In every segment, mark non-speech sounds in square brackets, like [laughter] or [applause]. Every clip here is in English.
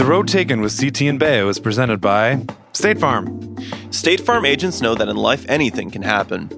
The Road Taken with CT and Baio is presented by State Farm. State Farm agents know that in life anything can happen,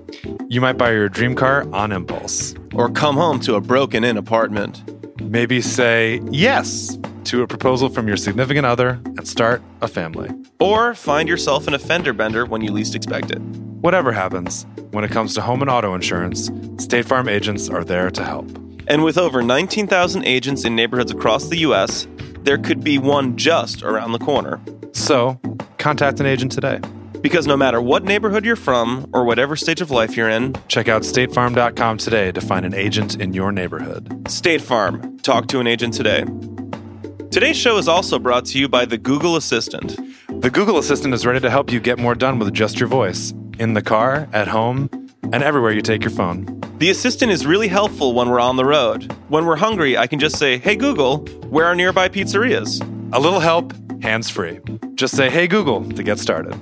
You might buy your dream car on impulse. or come home to a broken in apartment. Maybe say yes to a proposal from your significant other and start a family. Or find yourself in a fender bender when you least expect it. Whatever happens, when it comes to home and auto insurance, State Farm agents are there to help. And with over 19,000 agents in neighborhoods across the U.S., there could be one just around the corner. So, contact an agent today. Because no matter what neighborhood you're from or whatever stage of life you're in, Check out statefarm.com today to find an agent in your neighborhood. State Farm. Talk to an agent today. Today's show is also brought to you by the Google Assistant. The Google Assistant is ready to help you get more done with just your voice in the car, at home, and everywhere you take your phone. The assistant is really helpful when we're on the road. When we're hungry, I can just say, Hey Google, where are nearby pizzerias? A little help, hands free. Just say, hey Google, to get started.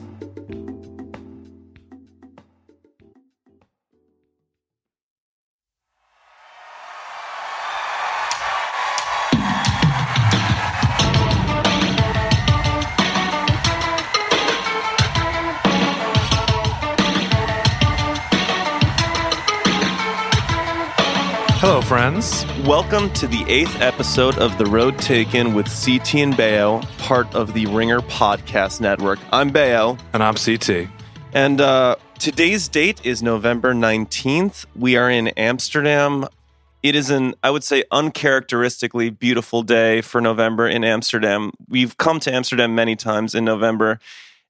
Friends. Welcome to the eighth episode of The Road Taken with CT and Baio, part of the Ringer Podcast Network. I'm Baio, And I'm CT. and uh, today's date is November 19th. We are in Amsterdam. It is an, I would say, uncharacteristically beautiful day for November in Amsterdam. We've come to Amsterdam many times in November,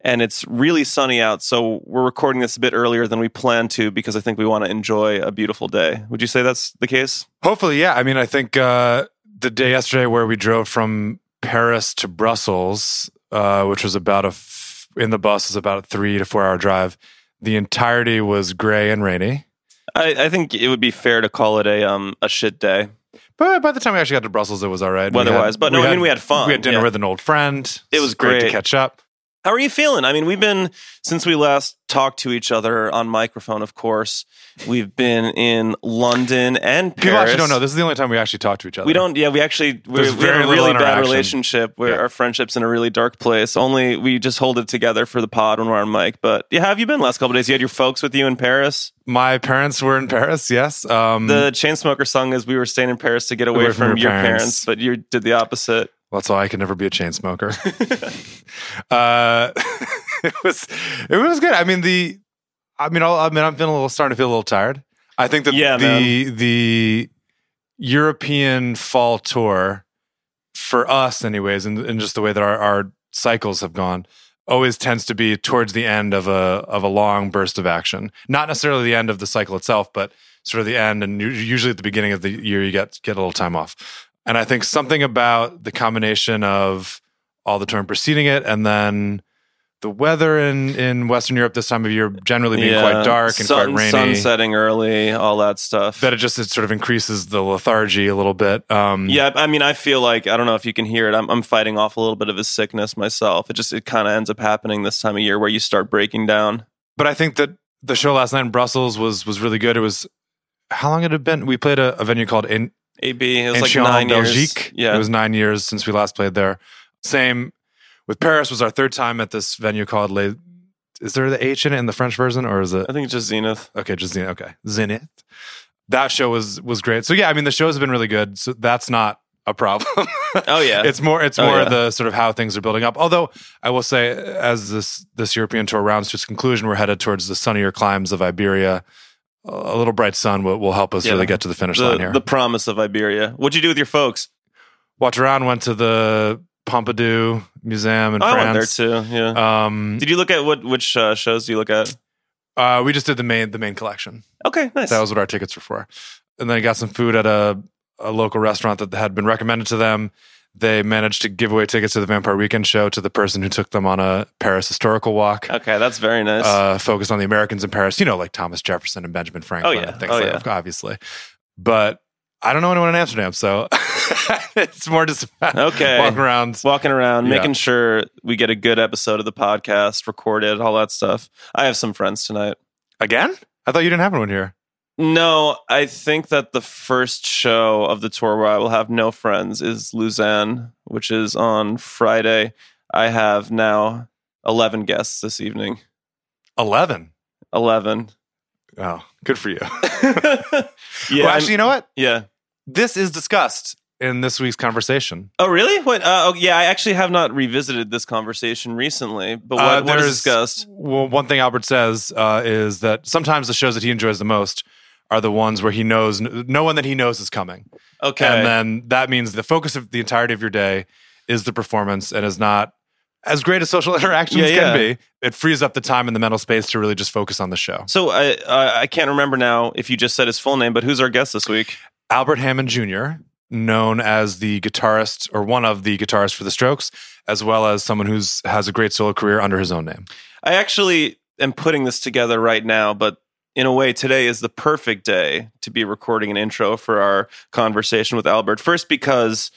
and it's really sunny out. So we're recording this a bit earlier than we planned to because I think we want to enjoy a beautiful day. Would you say that's the case? Hopefully, yeah. I mean, I think uh, the day yesterday where we drove from Paris to Brussels, uh, which was about a f- in the bus was about a three to four hour drive. The entirety was gray and rainy. I, I think it would be fair to call it a um a shit day. But by the time we actually got to Brussels, it was all right. We Weather-wise, but no, I mean, we had fun, We had dinner yeah. with an old friend. It was great to catch up. How are you feeling? I mean, we've been since we last talked to each other on microphone. Of course, we've been in London and Paris. People actually don't know. This is the only time we actually talk to each other. We don't. Yeah, we actually we have a really bad relationship where Yeah. our friendship's in a really dark place. Only we just hold it together for the pod when we're on mic. But yeah, how have you been last couple days? You had your folks with you in Paris. My parents were in Paris. Yes. Um, The Chainsmoker song is "We were staying in Paris to get away, Away from from, your your parents. parents. but you did the opposite. That's why I could never be a chain smoker. [laughs] uh, [laughs] it was it was good. I mean the I mean I'll, I mean I'm feeling a little starting to feel a little tired. I think that Yeah, the the European fall tour for us anyways and, and just the way that our, our cycles have gone always tends to be towards the end of a of a long burst of action. Not necessarily the end of the cycle itself, but sort of the end and usually at the beginning of the year you get get a little time off. And I think something about the combination of all the term preceding it and then the weather in, in Western Europe this time of year generally being quite dark and sun, quite rainy. sun setting early, all that stuff. That it just it sort of increases the lethargy a little bit. Um, yeah, I mean, I feel like I don't know if you can hear it. I'm, I'm fighting off a little bit of a sickness myself. It just it kind of ends up happening this time of year where you start breaking down. but I think that the show last night in Brussels was was really good. It was how long had it been? We played a, a venue called In AB, it was like Ancien nine years. Yeah, It was nine years since we last played there. Same with Paris was our third time at this venue called Les. Is there the H in it in the French version or is it I think it's just Zenith. okay? Just Zenith. Okay, Zenith. That show was was great. So yeah, I mean the shows have been really good. So that's not a problem. Oh yeah, [laughs] it's more it's Oh, more yeah. the sort of how things are building up. Although I will say, as this this European tour rounds to its conclusion, we're headed towards the sunnier climes of Iberia. A little bright sun will, will help us Yeah. really get to the finish line here. the promise of Iberia. What'd you do with your folks? Walked around, went to the Pompidou Museum in France. I went there too. Yeah. Um, Did you look at what which uh, shows do you look at? uh, we just did the main the main collection. Okay, nice. That was what our tickets were for. And then I got some food at a, a local restaurant that had been recommended to them. They managed to give away tickets to the Vampire Weekend show to the person who took them on a Paris historical walk. okay, that's very nice. uh, focused on the Americans in Paris, you know, like Thomas Jefferson and Benjamin Franklin, Oh, yeah. and things Oh, like yeah. that, obviously. But I don't know anyone in Amsterdam, so [laughs] it's more just Okay. walking around. Walking around, Yeah. making sure we get a good episode of the podcast recorded, all that stuff. I have some friends tonight. Again? I thought you didn't have one here. No, I think that the first show of the tour where I will have no friends is Lausanne, which is on Friday. I have now 11 guests this evening. 11. 11. Oh, good for you. [laughs] [laughs] yeah. well, actually, you know what? yeah. This is discussed in this week's conversation. Oh, really? What? Uh, oh, yeah. I actually have not revisited this conversation recently. But what, Uh, what is discussed? Well, one thing Albert says uh, is that sometimes the shows that he enjoys the most are the ones where he knows no one that he knows is coming. Okay. And then that means the focus of the entirety of your day is the performance and is not as great as social [laughs] interactions Yeah, yeah. can be. It frees up the time and the mental space to really just focus on the show. so I uh, I can't remember now if you just said his full name, but who's our guest this week? Albert Hammond Jr., known as the guitarist or one of the guitarists for the Strokes, as well as someone who's has a great solo career under his own name. I actually am putting this together right now, but in a way, today is the perfect day to be recording an intro for our conversation with Albert. First, because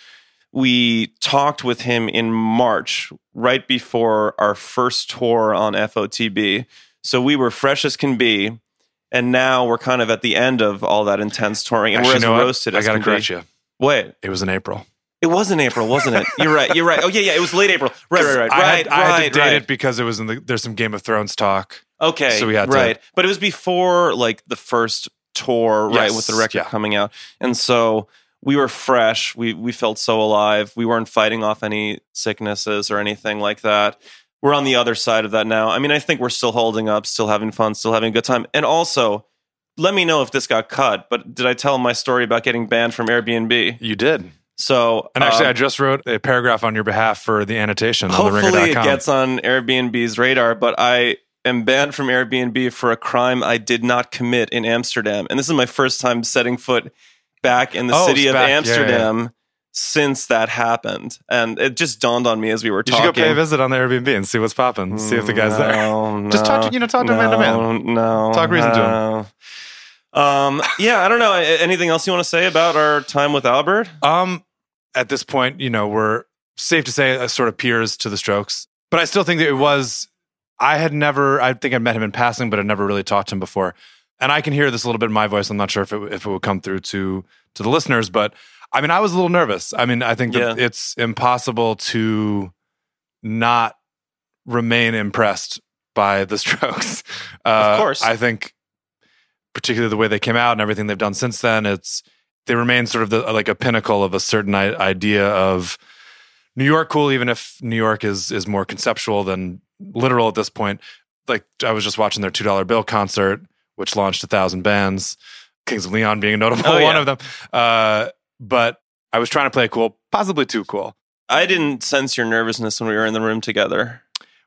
we talked with him in March, right before our first tour on FOTB. So we were fresh as can be. And now we're kind of at the end of all that intense touring, and Actually, we're as you know what? roasted I as got to can correct be. you. Wait, It was in April. it was in April, wasn't it? You're right. You're right. Oh yeah, yeah. It was late April. Right, right, right, I right, had, I had right, to date right. it because it was in the there's some Game of Thrones talk. Okay, So we had to- right, but it was before like the first tour, right, with the record yeah. coming out, and so we were fresh. We we felt so alive. We weren't fighting off any sicknesses or anything like that. We're on the other side of that now. I mean, I think we're still holding up, still having fun, still having a good time, and also. Let me know if this got cut, but did I tell my story about getting banned from Airbnb? You did. So, And actually, um, I just wrote a paragraph on your behalf for the annotation on hopefully it gets on Airbnb's radar, but I am banned from Airbnb for a crime I did not commit in Amsterdam. And this is my first time setting foot back in the Oh, city of back. Yeah, yeah, Amsterdam since that happened. And it just dawned on me as we were you talking. should go pay a visit on the Airbnb and see what's popping. See if the guy's there. No, [laughs] Just talk to- you know, talk to no, man to man. No, Talk reason to him. Um, yeah, I don't know. Anything else you want to say about our time with Albert? Um, at this point, you know, we're safe to say uh, sort of peers to the Strokes, but I still think that it was. I had never. I think I'd met him in passing, but I'd never really talked to him before. And I can hear this a little bit in my voice. I'm not sure if it if it would come through to to the listeners, but I mean, I was a little nervous. I mean, I think that Yeah. it's impossible to not remain impressed by the [laughs] Strokes. Uh, course. I think particularly the way they came out and everything they've done since then. It's they remain sort of the, like a pinnacle of a certain I- idea of New York cool, even if New York is is more conceptual than literal at this point. Like I was just watching their two dollar bill concert, which launched a thousand bands, Kings of Leon being a notable Oh, [laughs] one yeah. of them. Uh, but I was trying to play cool, possibly too cool. I didn't sense your nervousness when we were in the room together.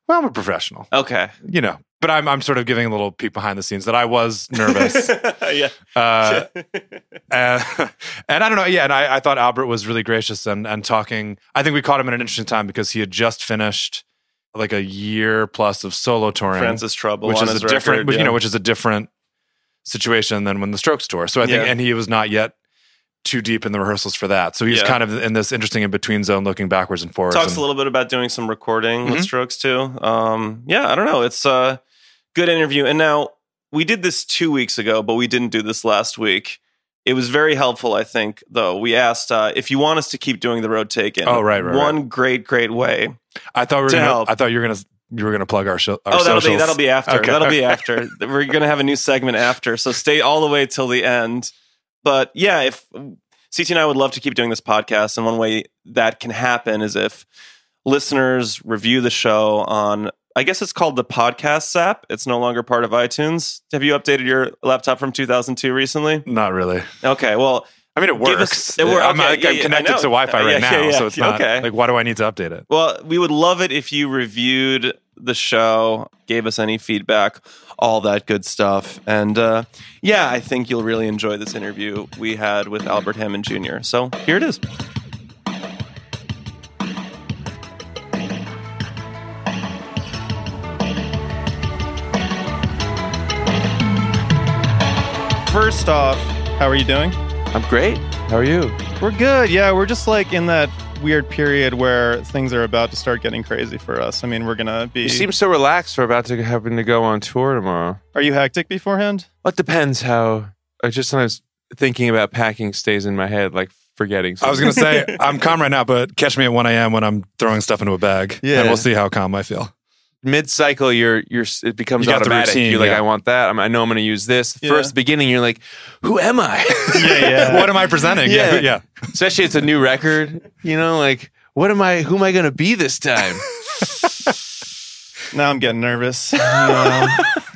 Well, I'm a professional, Okay. you know. But I'm I'm sort of giving a little peek behind the scenes that I was [laughs] nervous. yeah. uh, and, [laughs] and I don't know. Yeah, and I, I thought Albert was really gracious and and talking. I think we caught him at an interesting time because he had just finished like a year plus of solo touring, Francis Trouble, which is a his different, record, which, you know, which is a different situation than when the Strokes tour. So I think, Yeah. and he was not yet too deep in the rehearsals for that. So he's Yeah. kind of in this interesting in between zone, looking backwards and forwards. talks and- a little bit about doing some recording with Mhm. Strokes too. Um, yeah, I don't know. It's a good interview. And now we did this two weeks ago, but we didn't do this last week. It was very helpful, I think, though. We asked uh, if you want us to keep doing the road taken. Oh, right, right, One great, great way. I thought we were to gonna, help. I thought you were gonna you were gonna plug our show. Our oh, that'll be that'll be after. Okay. That'll be [laughs] after. We're gonna have a new segment after, so stay all the way till the end. But yeah, if CT and I would love to keep doing this podcast, and one way that can happen is if listeners review the show on. I guess it's called the podcast app. It's no longer part of iTunes. Have you updated your laptop from 2002 recently? Not really. Okay, well, I mean, it works. us- it wor- I'm, okay, like, yeah, I'm yeah, connected to Wi-Fi right Yeah, now, so it's not Okay. like why do I need to update it? Well, we would love it if you reviewed the show, gave us any feedback, all that good stuff. And uh, yeah, I think you'll really enjoy this interview we had with Albert Hammond Jr. So here it is. First off, how are you doing? I'm great. How are you? We're good. Yeah, we're just like in that weird period where things are about to start getting crazy for us. I mean, we're gonna be. You seem so relaxed. We're about to having to go on tour tomorrow. are you hectic beforehand? Well, it depends how I just sometimes thinking about packing stays in my head, like forgetting. I was going to say, [laughs] I'm calm right now, but catch me at 1 a.m. when I'm throwing stuff into a bag. Yeah. And we'll see how calm I feel. Mid cycle, you're you're it becomes You automatic. routine, you're like, yeah. I want that. I'm, I know I'm going to use this. Yeah. First beginning, you're like, who am I? [laughs] Yeah, yeah. [laughs] what am I presenting? Yeah. Yeah. Especially it's a new record. You know, like what am I? Who am I going to be this time? [laughs] now I'm getting nervous. No. yeah,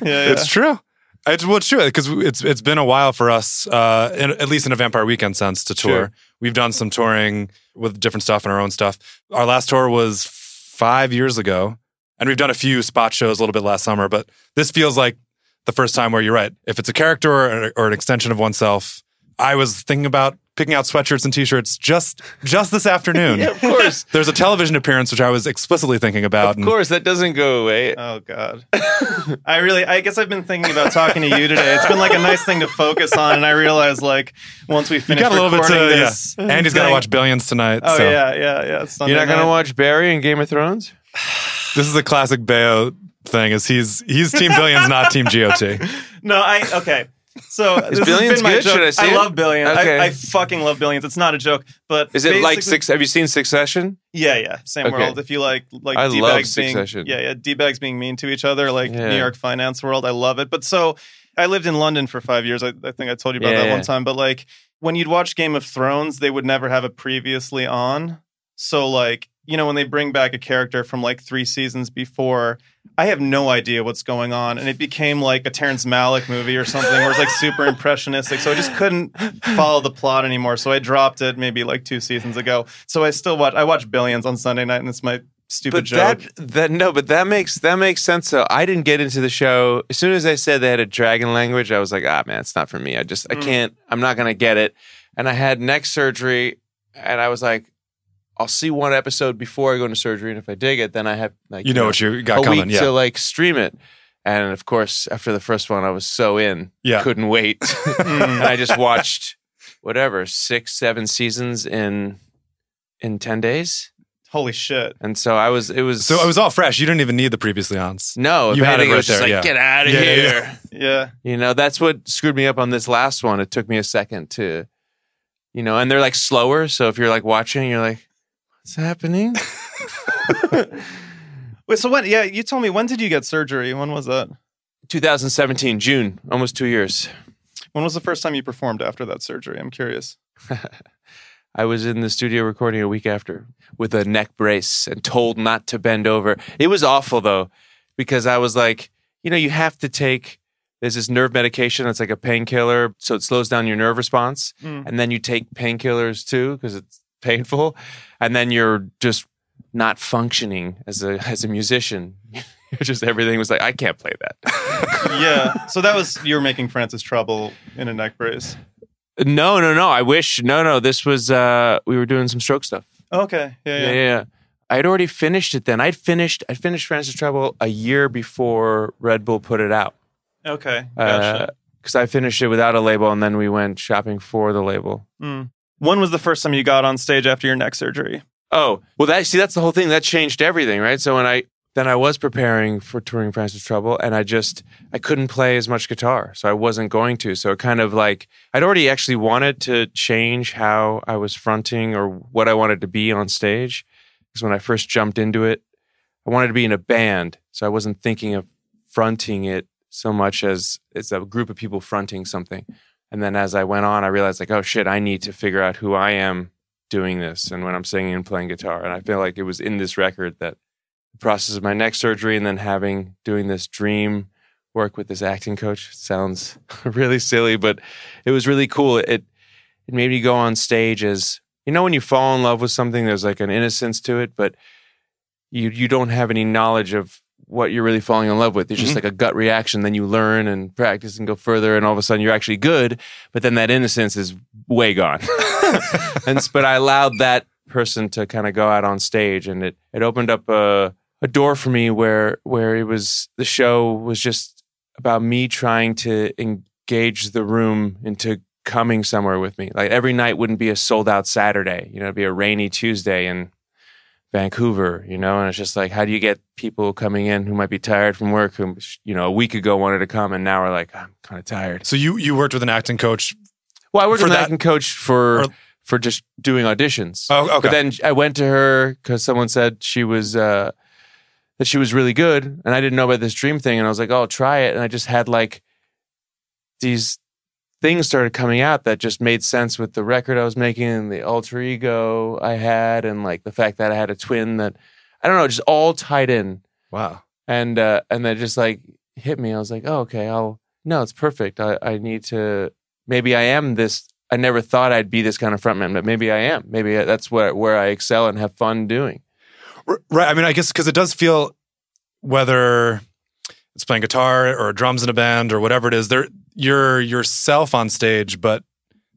yeah. It's true. It's well, it's true because it's it's been a while for us, uh, in, at least in a Vampire Weekend sense, to tour. Sure. We've done some touring with different stuff and our own stuff. Our last tour was five years ago, and we've done a few spot shows a little bit last summer. But this feels like the first time where you're right. If it's a character or, or an extension of oneself, I was thinking about picking out sweatshirts and t-shirts just just this afternoon. [laughs] yeah, of course, [laughs] There's a television appearance which I was explicitly thinking about. of course. That doesn't go away. Oh God. I really I guess I've been thinking about talking to you today. It's been like a nice thing to focus on and I realized like once we you finish got a little bit recording to this yeah. Andy's got to watch Billions tonight. Oh so. yeah, yeah, yeah. It's Sunday You're not going to watch Barry and Game of Thrones? This is a classic Baio thing. Is he's he's Team Billions, not Team GOT. [laughs] No, I okay. So this has Billions been my good? joke. Should I see it? love Billions. Okay. I, I fucking love Billions. It's not a joke, but Is it like six? Have you seen Succession? Yeah, yeah, same Okay. world. If you like, like I D love bags being, Succession. yeah, yeah, d bags being mean to each other, like Yeah. New York finance world. I love it. But so I lived in London for five years. I, I think I told you about Yeah, that yeah. one time. But like when you'd watch Game of Thrones, they would never have it previously on. So like you know when they bring back a character from like three seasons before. I have no idea what's going on, and it became like a Terrence Malick movie or something, where it's like super [laughs] impressionistic. So I just couldn't follow the plot anymore. So I dropped it maybe like two seasons ago. So I still watch. I watch Billions on Sunday night, and it's my stupid But joke. that that no, but that makes that makes sense. So I didn't get into the show as soon as I said they had a dragon language. I was like, ah, man, it's not for me. I just I Mm. can't. I'm not gonna get it. And I had neck surgery, and I was like, I'll see one episode before I go into surgery, and if I dig it, then I have like You know what you got a coming. week Yeah. to like stream it. And of course, after the first one, I was so in, Yeah. couldn't wait, [laughs] and I just watched whatever six, seven seasons in in ten days. Holy shit! And so I was, it was so it was all fresh. You didn't even need the previously ons. no, You had it anything, it right was just there, like, yeah. get out of Yeah, yeah, here. Yeah, You know, that's what screwed me up on this last one. It took me a second to, you know, and they're like slower. So if you're like watching, you're like, what's happening? [laughs] wait. So when? Yeah, you told me when did you get surgery? When was that? 2017, June, almost two years. When was the first time you performed after that surgery? I'm curious. [laughs] I was in the studio recording a week after with a neck brace and told not to bend over. It was awful though, because I was like, you know, you have to take there's this nerve medication that's like a painkiller, so it slows down your nerve response. Mm. And then you take painkillers too, because it's painful. And then you're just not functioning as a as a musician. [laughs] Just everything was like, I can't play that. [laughs] yeah. So that was you were making Francis trouble in a neck brace. no, no, no. I wish no, no. This was uh we were doing some stroke stuff. Okay. Yeah. Yeah, Yeah. yeah. yeah. I'd already finished it then. I'd finished I finished Francis Trouble a year before Red Bull put it out. Okay. Gotcha. Because I finished it without a label and then we went shopping for the label. Mm. When was the first time you got on stage after your neck surgery? Oh, well that see that's the whole thing. That changed everything, right? So when I then I was preparing for touring Francis Trouble and I just I couldn't play as much guitar. So I wasn't going to. So it kind of like I'd already actually wanted to change how I was fronting or what I wanted to be on stage. Because when I first jumped into it, I wanted to be in a band. So I wasn't thinking of fronting it so much as it's a group of people fronting something. And then as I went on, I realized like, oh shit, I need to figure out who I am doing this and when I'm singing and playing guitar. And I feel like it was in this record that the process of my neck surgery and then having doing this dream work with this acting coach sounds [laughs] really silly, but it was really cool. It it made me go on stage as you know when you fall in love with something, there's like an innocence to it, but you you don't have any knowledge of what you're really falling in love with. It's just Mhm. like a gut reaction. Then you learn and practice and go further, and all of a sudden you're actually good. But then that innocence is way gone. [laughs] and but I allowed that person to kind of go out on stage, and it it opened up a a door for me where where it was the show was just about me trying to engage the room into coming somewhere with me. Like every night wouldn't be a sold out Saturday. You know, it'd be a rainy Tuesday and Vancouver, you know, and it's just like, how do you get people coming in who might be tired from work, who you know a week ago wanted to come, and now are like, I'm kind of tired. So you you worked with an acting coach. Well, I worked with an that- acting coach for or- for just doing auditions. Oh, okay. But then I went to her because someone said she was uh, that she was really good, and I didn't know about this dream thing, and I was like, "Oh, try it." And I just had like these things started coming out that just made sense with the record I was making and the alter ego I had, and like the fact that I had a twin that I don't know, just all tied in, wow. and uh, and that just like hit me. I was like, "Oh, okay, I'll no, it's perfect. I I need to maybe I am this." I never thought I'd be this kind of frontman, but maybe I am. Maybe that's where where I excel and have fun doing. Right. I mean, I guess because it does feel whether it's playing guitar or drums in a band or whatever it is, there you're yourself on stage, but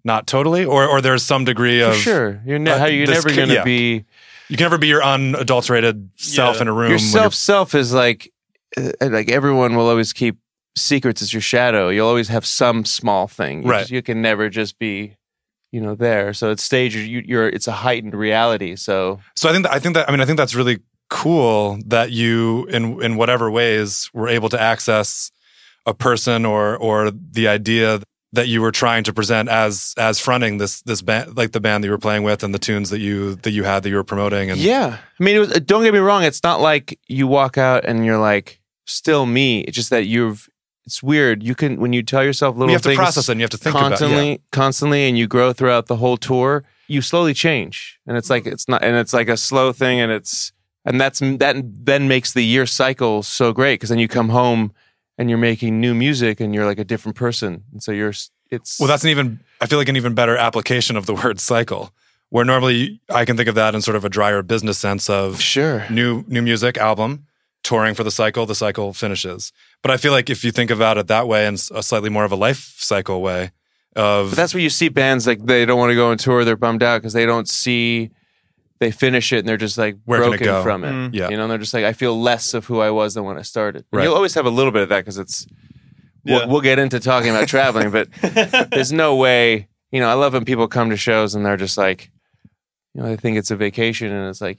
not totally, or or there's some degree For of sure, you're ne- uh, how you're never going to yeah. be you can never be your unadulterated self Yeah. in a room. your when self. Is like uh, like everyone will always keep secrets as your shadow. You'll always have some small thing. You Right. just- you can never just be, you know, there. So it's stage. You, you're. It's a heightened reality. So So I think that, I think that I mean I think that's really cool that you in in whatever ways were able to access a person or or the idea that you were trying to present as as fronting this this band like the band that you were playing with and the tunes that you that you had that you were promoting and yeah, I mean, it was, don't get me wrong. It's not like you walk out and you're like still me. It's just that you've. It's weird. You can when you tell yourself little you have to process and you have to think constantly, about it. constantly, and you grow throughout the whole tour. You slowly change, and it's like it's not, and it's like a slow thing, and it's and that's that then makes the year cycle so great because then you come home and you're making new music and you're like a different person, and so you're it's Well, that's an even I feel like an even better application of the [laughs] word cycle. Where normally I can think of that in sort of a drier business sense of sure. new new music album touring for the cycle the cycle finishes but i feel like if you think about it that way in a slightly more of a life cycle way of But that's where you see bands like they don't want to go on tour. They're bummed out because they don't see they finish it and they're just like Where can it broken go? from it. Mm. Yeah. You know, and they're just like, I feel less of who I was than when I started. Right. You'll always have a little bit of that because it's. We'll, we'll get into talking about traveling, but [laughs] there's no way. You know, I love when people come to shows and they're just like, you know, they think it's a vacation and it's like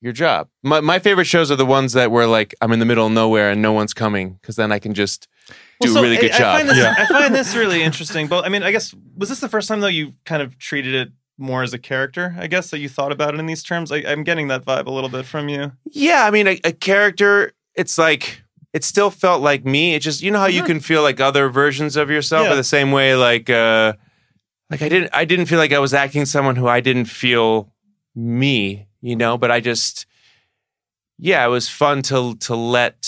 your job. My my favorite shows are the ones that were like I'm in the middle of nowhere and no one's coming because then I can just do Well, so a really good I, job. I find, this, [laughs] Yeah. I find this really interesting. But I mean, I guess was this the first time though you kind of treated it more as a character? I guess that you thought about it in these terms. I, I'm getting that vibe a little bit from you. Yeah, I mean, a, a character. It's like it still felt like me. It just you know how you Mhm. can feel like other versions of yourself Yeah. in the same way. Like, uh like I didn't. I didn't feel like I was acting someone who I didn't feel me. You know, but I just. Yeah, it was fun to to let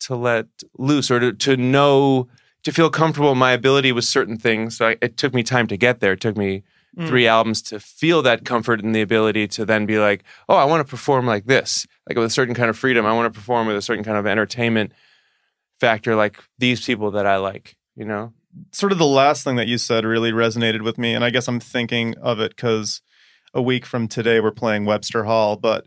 to let loose or to, to know to feel comfortable in my ability with certain things. So I, it took me time to get there. It took me Mm. three albums to feel that comfort and the ability to then be like, oh, I want to perform like this, like with a certain kind of freedom. I want to perform with a certain kind of entertainment factor, like these people that I like. You know, Sort of the last thing that you said really resonated with me, and I guess I'm thinking of it because a week from today we're playing Webster Hall, but.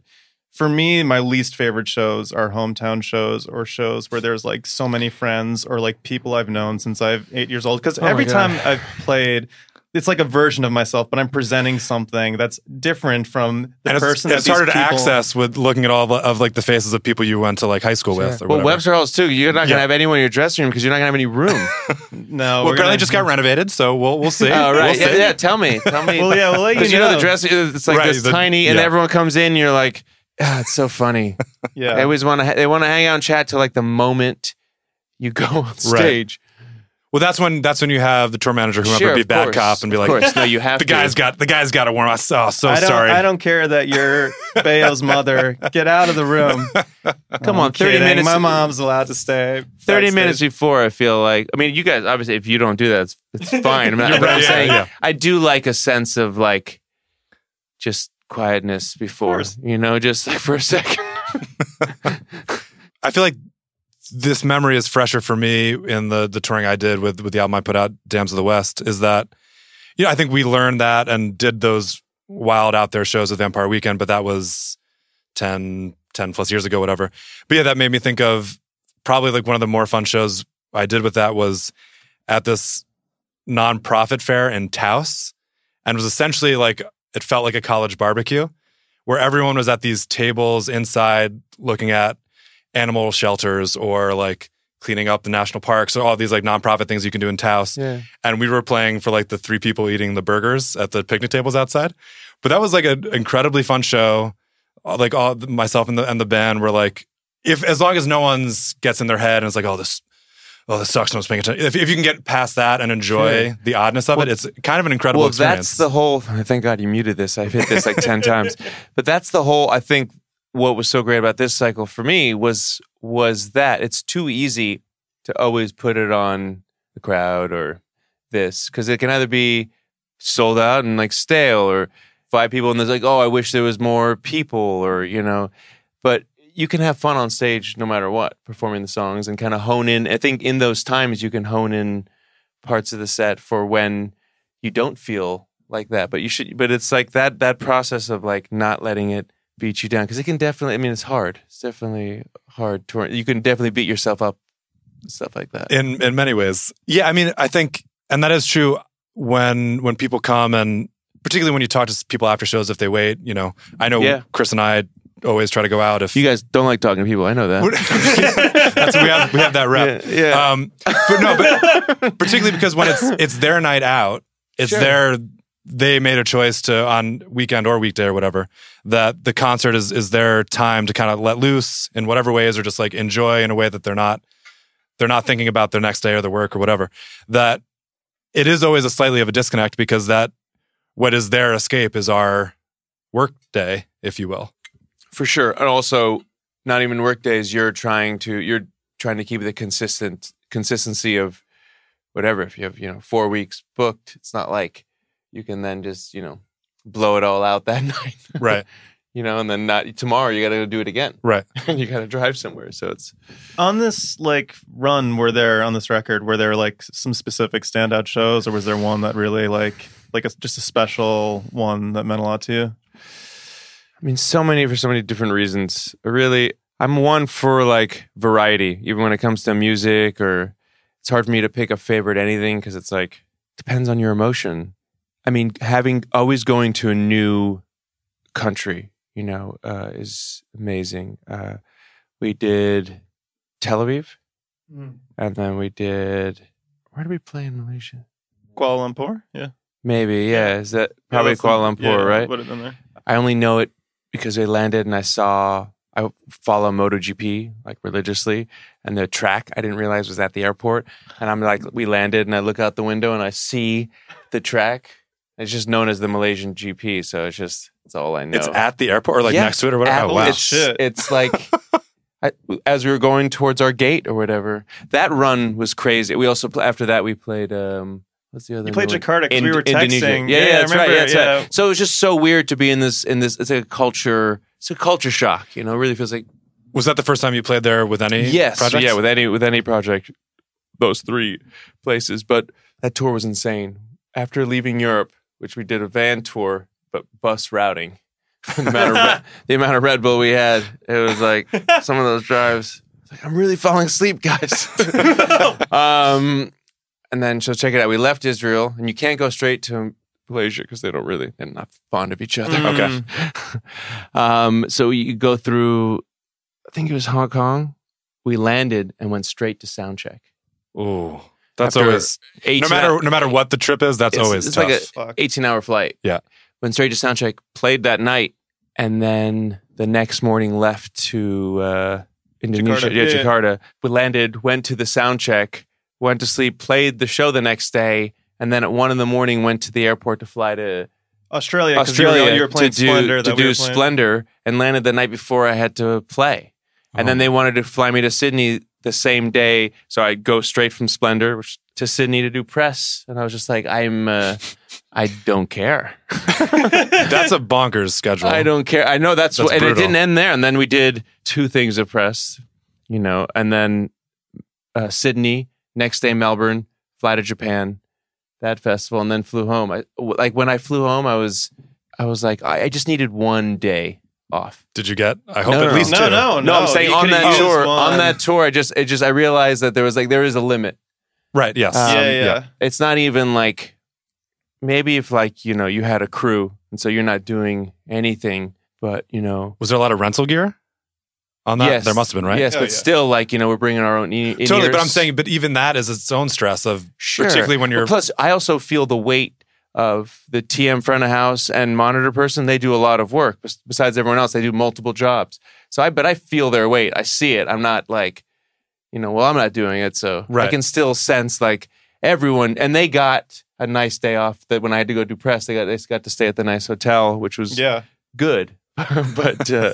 For me, my least favorite shows are hometown shows or shows where there's like so many friends or like people I've known since I've eight years old. Because Oh every time I've played, it's like a version of myself, but I'm presenting something that's different from the and person. it's that these harder to access with looking at all the, of like the faces of people you went to like high school with or well, whatever. Webster Halls too. You're not gonna Yeah. have anyone in your dressing room because you're not gonna have any room. [laughs] No, well, we're apparently gonna- just got renovated so we'll we'll see [laughs] oh, right. We'll yeah, see. yeah, Tell me. Tell me. [laughs] Well, yeah, we'll let you Because you know know. the dress, it's like Right, this the- tiny, and everyone comes in. You're like, ah, it's so funny. Yeah, They always want to. They want to hang out and chat till like the moment you go on stage. Well that's when that's when you have the tour manager who Sure, might be of bad course, cop and be of like course. no, you have [laughs] the to. guy's got the guy's got to warm us oh so I don't, sorry I don't care that you're [laughs] Baio's mother. Get out of the room. [laughs] Come I'm on, 30 kidding. minutes- My mom's allowed to stay. 30 backstage. minutes before, I feel like. I mean, you guys, obviously, if you don't do that, it's, it's fine. I'm not, You're but I'm yeah, saying yeah. I do like a sense of like just quietness before, you know, just like for a second. I feel like this memory is fresher for me in the the touring I did with with the album I put out, Dams of the West, is that you know, I think we learned that and did those wild out there shows with Vampire Weekend, but that was 10, 10 plus years ago, whatever. But yeah, that made me think of probably like one of the more fun shows I did with that was at this nonprofit fair in Taos and was essentially like it felt like a college barbecue where everyone was at these tables inside looking at animal shelters or like cleaning up the national parks or all these like nonprofit things you can do in Taos. Yeah. And we were playing for like the three people eating the burgers at the picnic tables outside. But that was like an incredibly fun show. Uh, Like all myself and the and the band were like, if as long as no one's gets in their head and it's like, oh this, oh this sucks. No one's paying attention. If, if you can get past that and enjoy Sure. the oddness of it, it's kind of an incredible well, experience. that's the whole. [laughs] Thank God you muted this. I've hit this like ten times, [laughs] but that's the whole. I think what was so great about this cycle for me was was that it's too easy to always put it on the crowd or this because it can either be sold out and like stale or five people and there's like oh I wish there was more people or you know, but you can have fun on stage no matter what performing the songs and kind of hone in. I think in those times you can hone in parts of the set for when you don't feel like that but you should but it's like that that process of like not letting it beat you down because it can definitely i mean it's hard it's definitely hard to you can definitely beat yourself up stuff like that in in many ways. Yeah, I mean, I think, and that is true when when people come and particularly when you talk to people after shows if they wait. You know, I know Yeah. Chris and I always try to go out if you guys don't like talking to people i know that [laughs] That's we have we have that rep. [laughs] Yeah, yeah. Um, but no, but particularly because when it's it's their night out, it's Sure. their they made a choice to on weekend or weekday or whatever that the concert is is their time to kind of let loose in whatever ways or just like enjoy in a way that they're not they're not thinking about their next day or their work or whatever. That it is always a slightly of a disconnect because that what is their escape is our work day, if you will. for sure and also not even work days you're trying to you're trying to keep the consistent consistency of whatever if you have you know four weeks booked it's not like you can then just you know blow it all out that [laughs] night Right. [laughs] you know and then not tomorrow you gotta go do it again Right. [laughs] and you gotta drive somewhere so it's On this like run, were there on this record were there like some specific standout shows, or was there one that really like like a, just a special one that meant a lot to you? I mean, so many for so many different reasons. Really, I'm one for like variety, even when it comes to music, or it's hard for me to pick a favorite anything because it's like depends on your emotion. I mean, having always going to a new country, you know, uh, is amazing. Uh, we did Tel Aviv, and then we did where did we play in Malaysia? Kuala Lumpur, yeah, Maybe, yeah. Is that probably Yeah, that's the- Kuala Lumpur, yeah, right? Would have been there. I only know it because they landed and I saw I follow MotoGP like religiously and the track I didn't realize was at the airport and I'm like we landed and I look out the window and I see the track. It's just known as the Malaysian GP, so it's just it's all I know. It's at the airport or like Yeah, next to it or whatever. At- oh, wow. It's, Shit. it's like [laughs] I, as we were going towards our gate or whatever. That run was crazy. We also after that we played um what's the other You played one? Jakarta because we were Indonesia. texting. Yeah, yeah, I that's right. remember, Yeah, that's yeah. right. So it was just so weird to be in this in this. It's a culture. It's a culture shock. You know, it really feels like Was that the first time you played there with any yes, projects? yeah, with any with any project, those three places. But that tour was insane. After leaving Europe, which we did a van tour, but bus routing. [laughs] the, amount of [laughs] Red, the amount of Red Bull we had, it was like [laughs] some of those drives. Like I'm really falling asleep, guys. um, and then so check it out. We left Israel, and you can't go straight to Malaysia because they don't really they're not fond of each other. Mm. Okay. um, so you go through. I think it was Hong Kong. We landed and went straight to sound check. Ooh, that's After always Eight no matter no matter what the trip is. That's It's- always it's tough. like a- Fuck. 18 hour flight. Yeah. Went straight to soundcheck, played that night, and then the next morning left to uh, Indonesia. Jakarta. Yeah, Yeah, yeah. Jakarta. We landed, went to the soundcheck, went to sleep, played the show the next day, and then at one in the morning went to the airport to fly to Australia. Australia you were, you were playing to do, Splendour. to that we do. Splendour and landed the night before I had to play. And then Oh. they wanted to fly me to Sydney the same day. So I go straight from Splendour to Sydney to do press. And I was just like, I'm, uh, I don't care. [laughs] That's a bonkers schedule. I don't care. I know that's, That's what, and it didn't end there. And then we did two things of press, you know, and then uh, Sydney, next day Melbourne, fly to Japan, that festival, and then flew home. I, like when I flew home, I was, I was like, I, I just needed one day off. Did you get? I hope No, at no, least no, two. no, No, I'm saying on that tour, one. on that tour, I just, it just, I realized that there was like, there is a limit. Right. Yes. Um, yeah, yeah. It's not even like, maybe if like, you know, you had a crew and so you're not doing anything, but you know, Was there a lot of rental gear on that? yes, There must have been, right? Yes, Oh, but yeah. still, like you know, we're bringing our own in- Totally, but I'm saying, but even that is its own stress of, Sure. particularly when you're Well, plus, I also feel the weight of the TM front of house and monitor person. They do a lot of work. Bes- Besides everyone else, they do multiple jobs. So I, but I feel their weight. I see it. I'm not like, you know, well, I'm not doing it, so I can still sense like everyone. And they got a nice day off. That when I had to go do press, they got they got to stay at the nice hotel, which was Yeah. good. [laughs] but uh,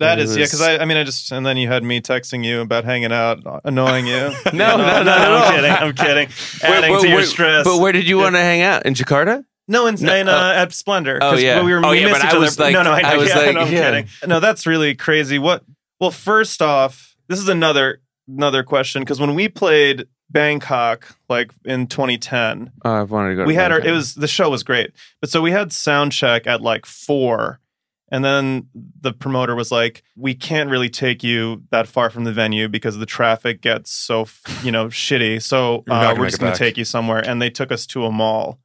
That It is, yeah, because I, I mean, I just, and then you had me texting you about hanging out, annoying you. [laughs] No, no, not at all. I'm kidding. I'm kidding. [laughs] Adding where- to your where- stress. But where did you want to hang out in Jakarta? No, in, No, in, uh, at Splendour. Oh, 'cause yeah. we were Oh, we yeah, missed but each I other. was like- no, no, I, I know, was yeah, like, no, I'm yeah. kidding. No, that's really crazy. What? Well, first off, this is another another question because when we played Bangkok, like in 2010, Oh, I wanted to go. To we had our it was the show was great, but so we had sound check at like four. And then the promoter was like, "We can't really take you that far from the venue because the traffic gets so, you know, [laughs] shitty. So uh, we're just going to take you somewhere." And they took us to a mall,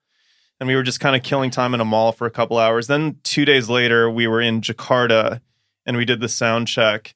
and we were just kind of killing time in a mall for a couple hours. Then two days later, we were in Jakarta, and we did the sound check.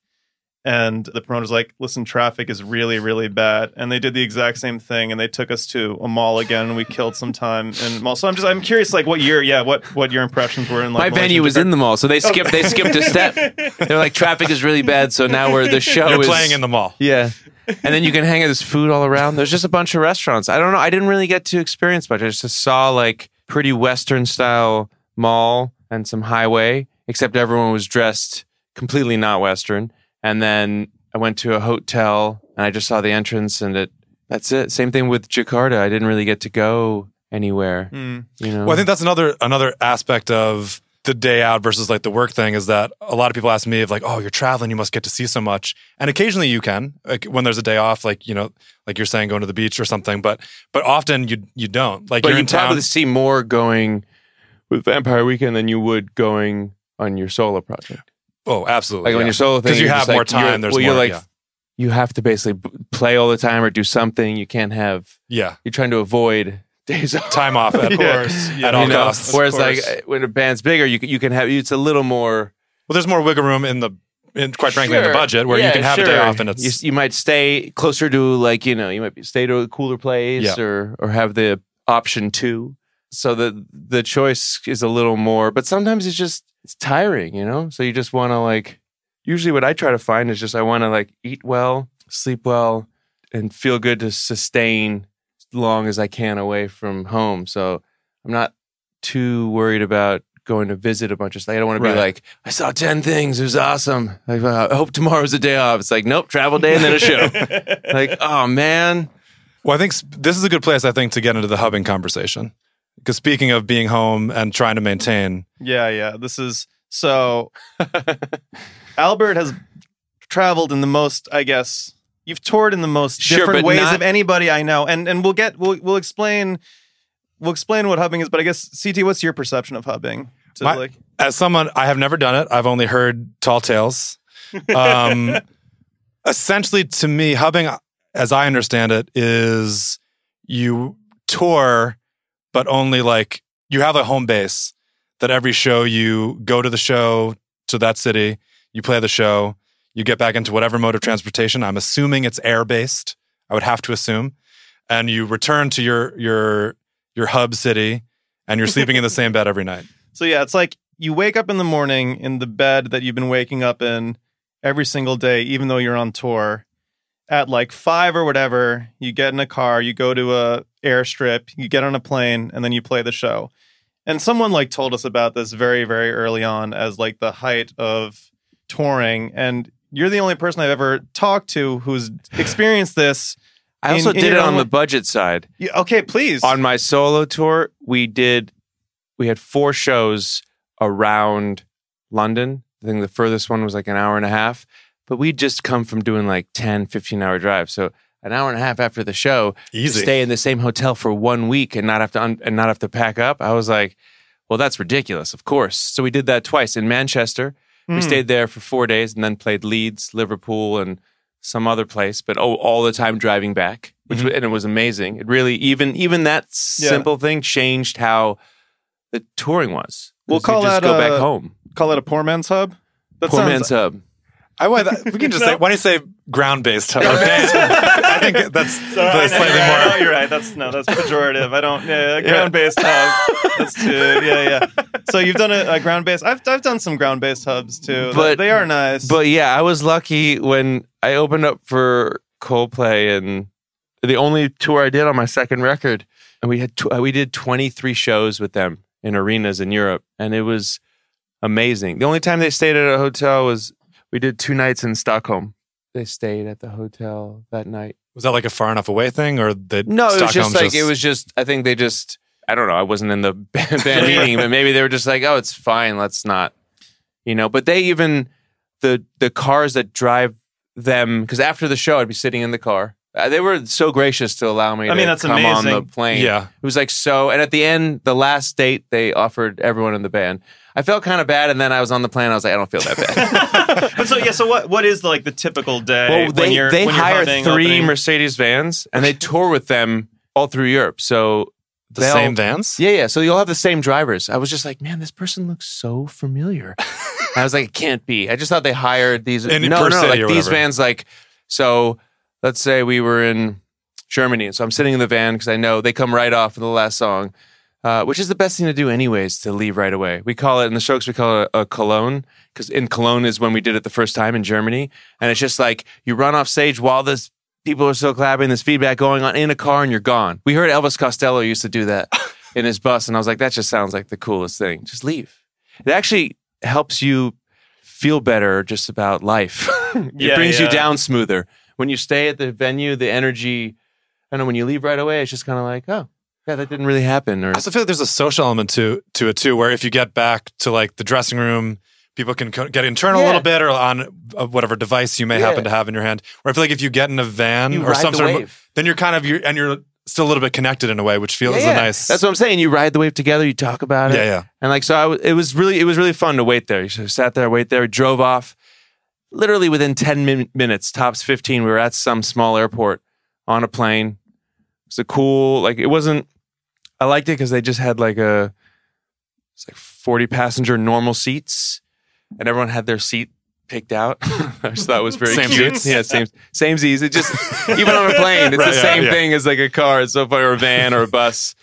And the promoter's like, "Listen, traffic is really, really bad." And they did the exact same thing, and they took us to a mall again, and we killed some time in mall. So I'm just, I'm curious, like, what year? Yeah, what what your impressions were in like My Malaysia venue was Jakarta? in the mall, so they skipped. They skipped a step. [laughs] They're like, traffic is really bad, so now we're the show you're is playing in the mall. yeah. And then you can hang out. There's food all around. There's just a bunch of restaurants. I don't know. I didn't really get to experience much. I just saw like pretty Western style mall and some highway, except everyone was dressed completely not Western. And then I went to a hotel and I just saw the entrance and it. That's it. Same thing with Jakarta. I didn't really get to go anywhere. Mm. You know. Well, I think that's another another aspect of the day out versus like the work thing is that a lot of people ask me if like, oh, you're traveling, you must get to see so much, and occasionally you can, like when there's a day off, like you know, like you're saying going to the beach or something, but but often you you don't. Like but you're you in town. probably see more going with Vampire Weekend than you would going on your solo project. Oh, absolutely. Like yeah. your solo because you have more like- you're- time, there's well, you're like yeah. you have to basically play all the time or do something. You can't have. yeah, You're trying to avoid [laughs] days off. time off at, Of [laughs] course, yeah. at all you know? costs. Whereas like when a band's bigger, you can, you can have it's a little more. Well, there's more wiggle room in the, in, quite frankly, in the budget where you can have a day sure. off and it's you, you might stay closer to like you know you might be, stay to a cooler place Yeah. or or have the option to. So the the choice is a little more, but sometimes it's just it's tiring, you know. So you just want to like. Usually, what I try to find is just I want to like eat well, sleep well, and feel good to sustain as long as I can away from home. So I'm not too worried about going to visit a bunch of stuff. I don't want to Right. be like, I saw 10 things. It was awesome. Like, wow, I hope tomorrow's a day off. It's like, nope, travel day and then a show. [laughs] like, oh man. Well, I think this is a good place, I think, to get into the hubbing conversation. Because speaking of being home and trying to maintain, Yeah, yeah. This is so. Albert has traveled in the most, I guess. You've toured in the most Sure, different ways not- of anybody I know, and and we'll get we'll we'll explain we'll explain what hubbing is. But I guess CT, what's your perception of hubbing? To My- like, as someone, I have never done it. I've only heard tall tales. [laughs] Um, essentially, to me, hubbing, as I understand it, is you tour, but only like you have a home base that every show you go to the show to that city, you play the show, you get back into whatever mode of transportation. I'm assuming it's air based. I would have to assume, and you return to your your your hub city, and you're sleeping in the same bed every night. [laughs] so yeah, it's like you wake up in the morning in the bed that you've been waking up in every single day, even though you're on tour. At like five or whatever, you get in a car, you go to a airstrip, you get on a plane, and then you play the show. And someone like told us about this very, very early on as like the height of touring. And you're the only person I've ever talked to who's experienced this. I In- also did it on the budget side. You- okay, please. On my solo tour, we did we had four shows around London. I think the furthest one was like an hour and a half, but we'd just come from doing like 10, 15 hour drives. So an hour and a half after the show, to Easy. stay in the same hotel for one week and not have to un- and not have to pack up. I was like, well, that's ridiculous. Of course. So we did that twice in Manchester. We Mm. stayed there for four days and then played Leeds, Liverpool, and some other place. But oh, all the time driving back, which Mhm. wa- and it was amazing. It really even even that Yeah. simple thing changed how the touring was. We'll call just that, go uh, back home. call it a poor man's hub? That Poor sounds- man's hub. I why that, we can just say [laughs] why don't you say ground based? Hub? [laughs] I think that's [laughs] Sorry, the know, slightly you're right. more. No, you're right. That's no, that's pejorative. I don't. Yeah, ground based hub. That's too. Yeah, yeah. So you've done a, a ground based. I've I've done some ground based hubs too. But- they are nice. But yeah, I was lucky when I opened up for Coldplay and the only tour I did on my second record, and we had tw- uh, we did 23 shows with them in arenas in Europe, and it was amazing. The only time they stayed at a hotel was we did two nights in Stockholm. They stayed at the hotel that night. Was that like a far enough away thing, or the No, it was just Stockholm's like it was just. I think they just. I don't know. I wasn't in the [laughs] band [laughs] meeting, but maybe they were just like, "Oh, it's fine. Let's not," you know. But they even the the cars that drive them because after the show, I'd be sitting in the car. Uh, they were so gracious to allow me. I to mean, that's come on the plane. Yeah. it was like so. And at the end, the last date, they offered everyone in the band. I felt kind of bad, and then I was on the plane. I was like, I don't feel that bad. [laughs] but so yeah. So what what is like the typical day? Well, when they you're, they when you're hire hubbing, three opening? Mercedes vans, and they tour with them all through Europe. So the they'll- same vans. Yeah, yeah. So you'll have the same drivers. I was just like, man, this person looks so familiar. [laughs] I was like, it can't be. I just thought they hired these. In- no, per no, like these vans. Like, so let's say we were in Germany, so I'm sitting in the van because I know they come right off of the last song, uh, which is the best thing to do, anyways, to leave right away. We call it in the Strokes, we call it a, Cologne because in Cologne is when we did it the first time in Germany, and it's just like you run off stage while this. People are still clapping. There's feedback going on in a car, and you're gone. We heard Elvis Costello used to do that [laughs] in his bus, and I was like, that just sounds like the coolest thing. Just leave. It actually helps you feel better just about life. [laughs] it Yeah, brings yeah. you down smoother. When you stay at the venue, the energy, I don't know, when you leave right away, it's just kind of like, oh, yeah, that didn't really happen. Or I also feel like there's a social element to to it too, where if you get back to like the dressing room, people can co- get internal a little bit, or on uh, whatever device you may Yeah. happen to have in your hand. Or I feel like if you get in a van You or some sort of, then you're kind of you're and you're still a little bit connected in a way, which feels Yeah, yeah. a nice. That's what I'm saying. You ride the wave together. You talk about it. yeah, yeah. And like, so I, w- it was really, it was really fun to wait there. So sat there, wait there, drove off. Literally within 10 min- minutes, tops 15, we were at some small airport on a plane. It's a cool, like, it wasn't, I liked it because they just had like a, it's like 40 passenger normal seats and everyone had their seat picked out. [laughs] I just thought it was very Same cute. seats? Yeah, same, same seats. It just, even on a plane, it's Right, the same yeah. thing as like a car. It's so funny, or a van or a bus.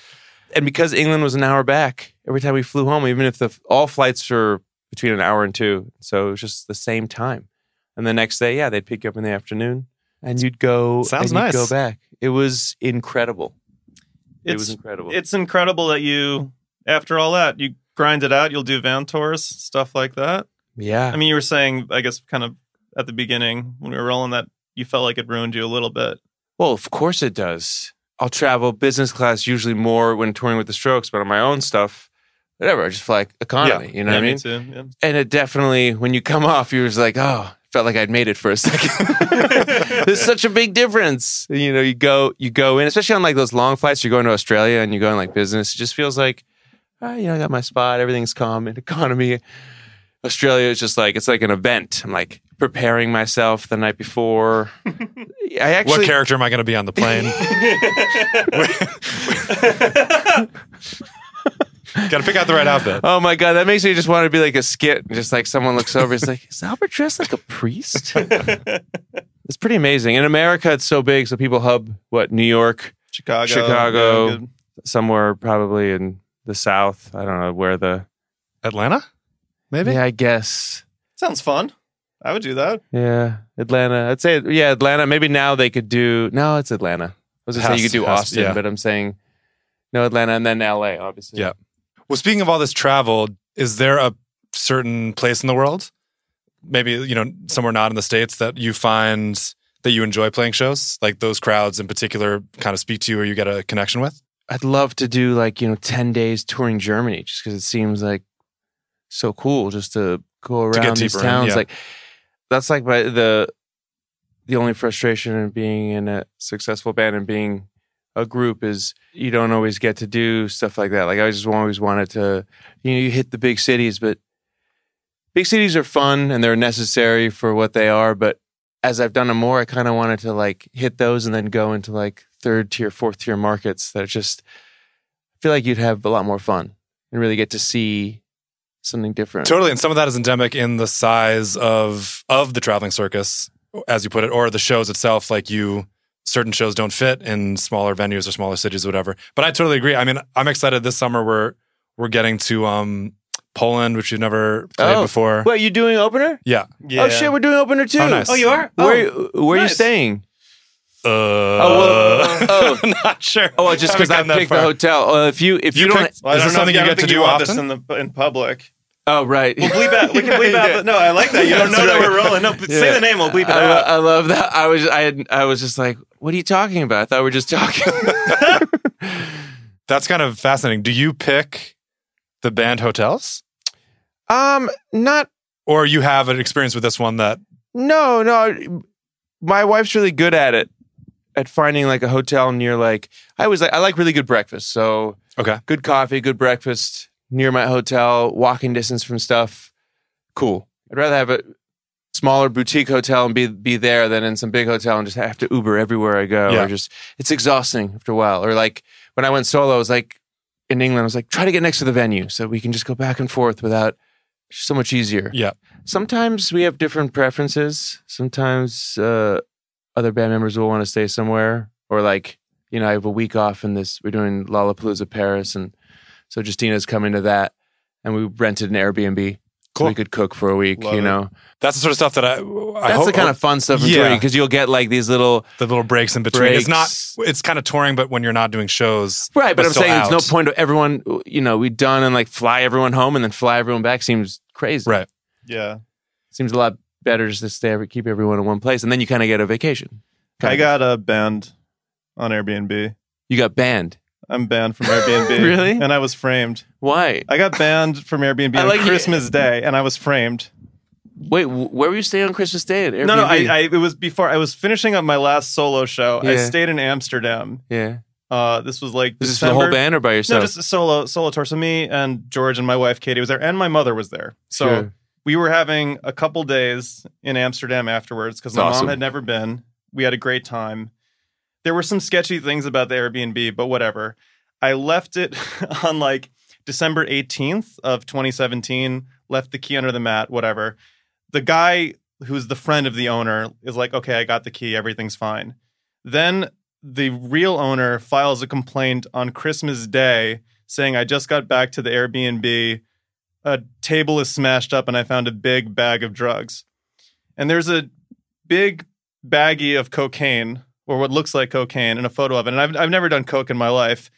And because England was an hour back, every time we flew home, even if the all flights were between an hour and two, so it was just the same time. And the next day, yeah, they'd pick you up in the afternoon, and you'd go. Sounds and you'd nice. Go back. It was incredible. It It's was incredible. it's incredible that you after all that you grind it out. You'll do van tours, stuff like that. yeah. I mean, you were saying, I guess, kind of at the beginning when we were rolling that you felt like it ruined you a little bit. well, of course it does. I'll travel business class usually more when touring with the Strokes, but on my own stuff, whatever. I just like economy. You know yeah, what I mean? me too. Yeah. And it definitely, when you come [laughs] off, you're just like, oh, felt like I'd made it for a second. [laughs] There's such a big difference. You know, you go, you go in, especially on like those long flights. You're going to Australia and you go in like business. It just feels like, ah, you know, I got my spot. Everything's calm and economy. Australia is just like it's like an event. I'm like preparing myself the night before. [laughs] I actually what character am I going to be on the plane? [laughs] [laughs] Got to pick out the right outfit. Oh my god, that makes me just want to be like a skit. Just like someone looks over, it's like, is Albert dressed like a priest? [laughs] it's pretty amazing. In America, it's so big, so people hub what New York, Chicago. Chicago. yeah, somewhere probably in the South. I don't know where the. Atlanta, maybe. Yeah, I guess. Sounds fun. I would do that. Yeah, Atlanta. I'd say yeah, Atlanta. Maybe now they could do. No, it's Atlanta. I was gonna say you could do has- Austin, yeah. but I'm saying no Atlanta and then L.A. Obviously. Yeah. Well, speaking of all this travel, is there a certain place in the world, maybe you know somewhere not in the states, that you find that you enjoy playing shows? Like those crowds in particular, kind of speak to you, or you get a connection with? I'd love to do like, you know, 10 days touring Germany just because it seems like so cool just to go To around these deeper in, towns. yeah. Like that's like my, the, the only frustration in being in a successful band and being a group is you don't always get to do stuff like that. Like I just always wanted to, you know, you hit the big cities, but big cities are fun and they're necessary for what they are. But as I've done them more, I kind of wanted to like hit those and then go into like third tier, fourth tier markets that just I feel like you'd have a lot more fun and really get to see something different. Totally, and some of that is endemic in the size of of the traveling circus, as you put it, or the shows itself. Like you, certain shows don't fit in smaller venues or smaller cities, or whatever. But I totally agree. I mean, I'm excited this summer. We're we're getting to um, Poland, which you've never played Oh. before. What are you doing opener? Yeah. Yeah. Oh shit, we're doing opener too. Oh, nice. Oh, you are? Where Oh, where are you staying? Uh, Oh, well, [laughs] oh. not sure. Oh, just because I Haven't picked the hotel. Uh, if you if you, You don't, picked- Well, I Is don't this know something you get to do you often? This in the in public. Oh right, We'll bleep out. We can bleep out. The, no, I like that. You don't [laughs] know That's that we're rolling. No, but say the name. We'll bleep it I, out. I love that. I was I had, I was just like, what are you talking about? I thought we were just talking. [laughs] That's kind of fascinating. Do you pick the band hotels, um, not or you have an experience with this one that no no. My wife's really good at it, at finding like a hotel near like I was like I like really good breakfast. So okay? good coffee, good breakfast near my hotel, walking distance from stuff. Cool. I'd rather have a smaller boutique hotel and be be there than in some big hotel and just have to Uber everywhere I go. Yeah. Or just it's exhausting after a while. Or like when I went solo, I was like in England, I was like, try to get next to the venue so we can just go back and forth without so much easier. Yeah. Sometimes we have different preferences. Sometimes uh, other band members will want to stay somewhere. Or like, you know, I have a week off in this we're doing Lollapalooza Paris and so Justyna's coming to that, and we rented an Airbnb. So we could cook for a week, Love you it. know. That's the sort of stuff that I. I That's hope, the kind of fun stuff Yeah. because you'll get like these little the little breaks in between. It's not. It's kind of touring, but when you're not doing shows, right. But, I'm saying out. there's no point of everyone, you know, we done and like fly everyone home and then fly everyone back seems crazy. Right. yeah. Seems a lot better just to stay every, keep everyone in one place and then you kind of get a vacation. Kind I got a band on Airbnb. you got banned. I'm banned from Airbnb. [laughs] Really? And I was framed. Why? I got banned from Airbnb I on like it. Christmas Day, and I was framed. Wait, where were you staying on Christmas Day at Airbnb? No, no, I, I it was before I was finishing up my last solo show. I stayed in Amsterdam. yeah. Uh, this was like Is this for the whole band or by yourself? No, just a solo solo tour. So me and George and my wife Katie was there, and my mother was there. So Sure. we were having a couple days in Amsterdam afterwards because my awesome. mom had never been. We had a great time. There were some sketchy things about the Airbnb, but whatever. I left it [laughs] on like December 18th of 2017, left the key under the mat, whatever. The guy who's the friend of the owner is like, okay, I got the key, everything's fine. Then the real owner files a complaint on Christmas Day saying, I just got back to the Airbnb. A table is smashed up and I found a big bag of drugs. And there's a big baggie of cocaine or what looks like cocaine and a photo of it. And I've, I've never done coke in my life.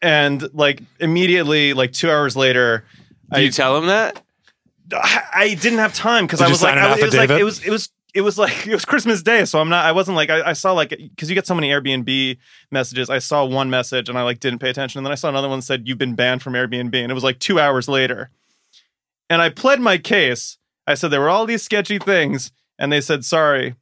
And like immediately, like two hours later, Did you tell him that? I, I didn't have time because I was like, I, it was like, it was, it was, it was like, [laughs] it was Christmas Day. So I'm not, I wasn't like, I, I saw like, because you get so many Airbnb messages. I saw one message and I like didn't pay attention. And then I saw another one that said, you've been banned from Airbnb. And it was like two hours later. And I pled my case. I said there were all these sketchy things. And they said, sorry,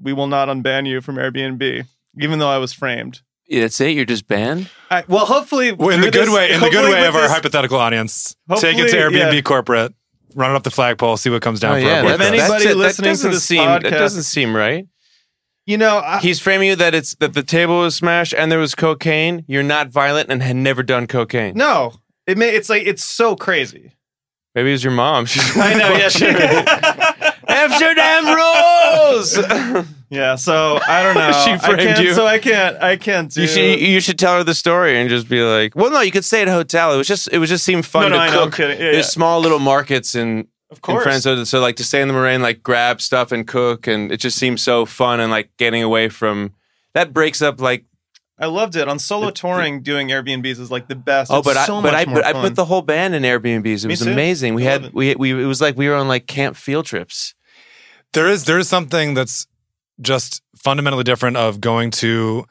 we will not unban you from Airbnb, even though I was framed. Yeah, That's it? You're just banned? I, well, hopefully, Well, in the good this- way, in the good way of our this- hypothetical audience, take it to Airbnb yeah. corporate, run it up the flagpole, see what comes down Oh, for yeah, a. If anybody that listening to doesn't this seem, That doesn't seem right. you know, I, He's framing you that it's that the table was smashed and there was cocaine. You're not violent and had never done cocaine. no, it may, it's like it's so crazy. Maybe it was your mom. [laughs] She's I know, yeah, sure. [laughs] Amsterdam rules. [laughs] yeah, so I don't [laughs] know. She I framed can't- you. So I can't. I can't do. you should you should tell her the story and just be like, well, no, you could stay at a hotel. It was just it was just seemed fun No, no, to I know, cook. kidding. Yeah, There's yeah. small little markets in of in course. France, so, so like to stay in the Marais, like grab stuff and cook, and it just seems so fun and like getting away from that breaks up like I loved it on solo touring. Doing Airbnbs is like the best. oh, It's but so I but much I more but I put the whole band in Airbnbs. It Me was too. amazing. We I had it. we we it was like we were on like camp field trips. There is there is something that's just fundamentally different of going to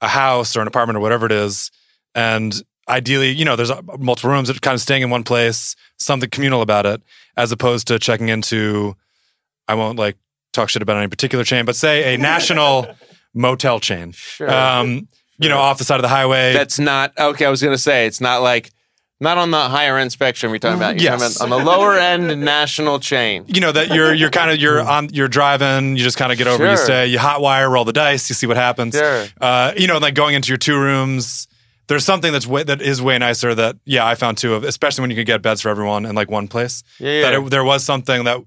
a house or an apartment or whatever it is and ideally you know there's uh, multiple rooms that kind of staying in one place something communal about it as opposed to checking into i won't like talk shit about any particular chain but say a national [laughs] motel chain Sure. um you know off the side of the highway That's not okay. I was gonna say it's not like not on the higher end spectrum. You're talking about. You're Yes. talking about on the lower end national chain. you know that you're you're kind of you're on you're driving you just kind of get over you say you hot wire roll the dice you see what happens Sure. uh, you know like going into your two rooms there's something that's way, that is way nicer that yeah I found too of especially when you could get beds for everyone in like one place. Yeah, That yeah. it, there was something that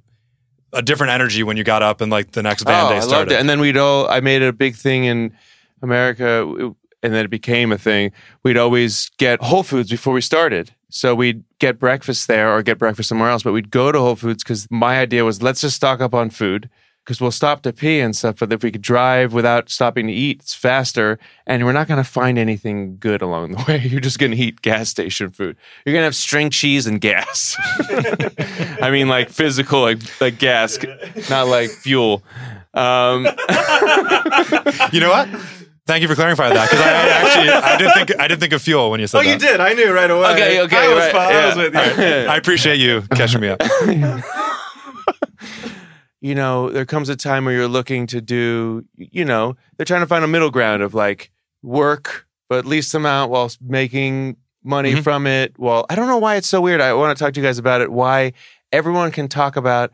a different energy when you got up and like the next band oh, day I started. loved it. And then we'd all, I made it a big thing in America, w- and then it became a thing. We'd always get Whole Foods before we started. So we'd get breakfast there or get breakfast somewhere else, but we'd go to Whole Foods because my idea was let's just stock up on food because we'll stop to pee and stuff. But if we could drive without stopping to eat, it's faster. And we're not going to find anything good along the [laughs] way. You're just going to eat gas station food. You're going to have string cheese and gas. [laughs] I mean, like physical, like, like gas, not like fuel. Um, [laughs] you know what? Thank you for clarifying that because I, I actually I didn't think I didn't think of fuel when you said Oh, that. you did. I knew right away. Okay, okay, I was, right, fine. I was with you. I appreciate you catching me up. [laughs] you know, there comes a time where you're looking to do, you know, they're trying to find a middle ground of like work, but least amount while making money Mhm. from it. Well, I don't know why it's so weird. I want to talk to you guys about it. Why everyone can talk about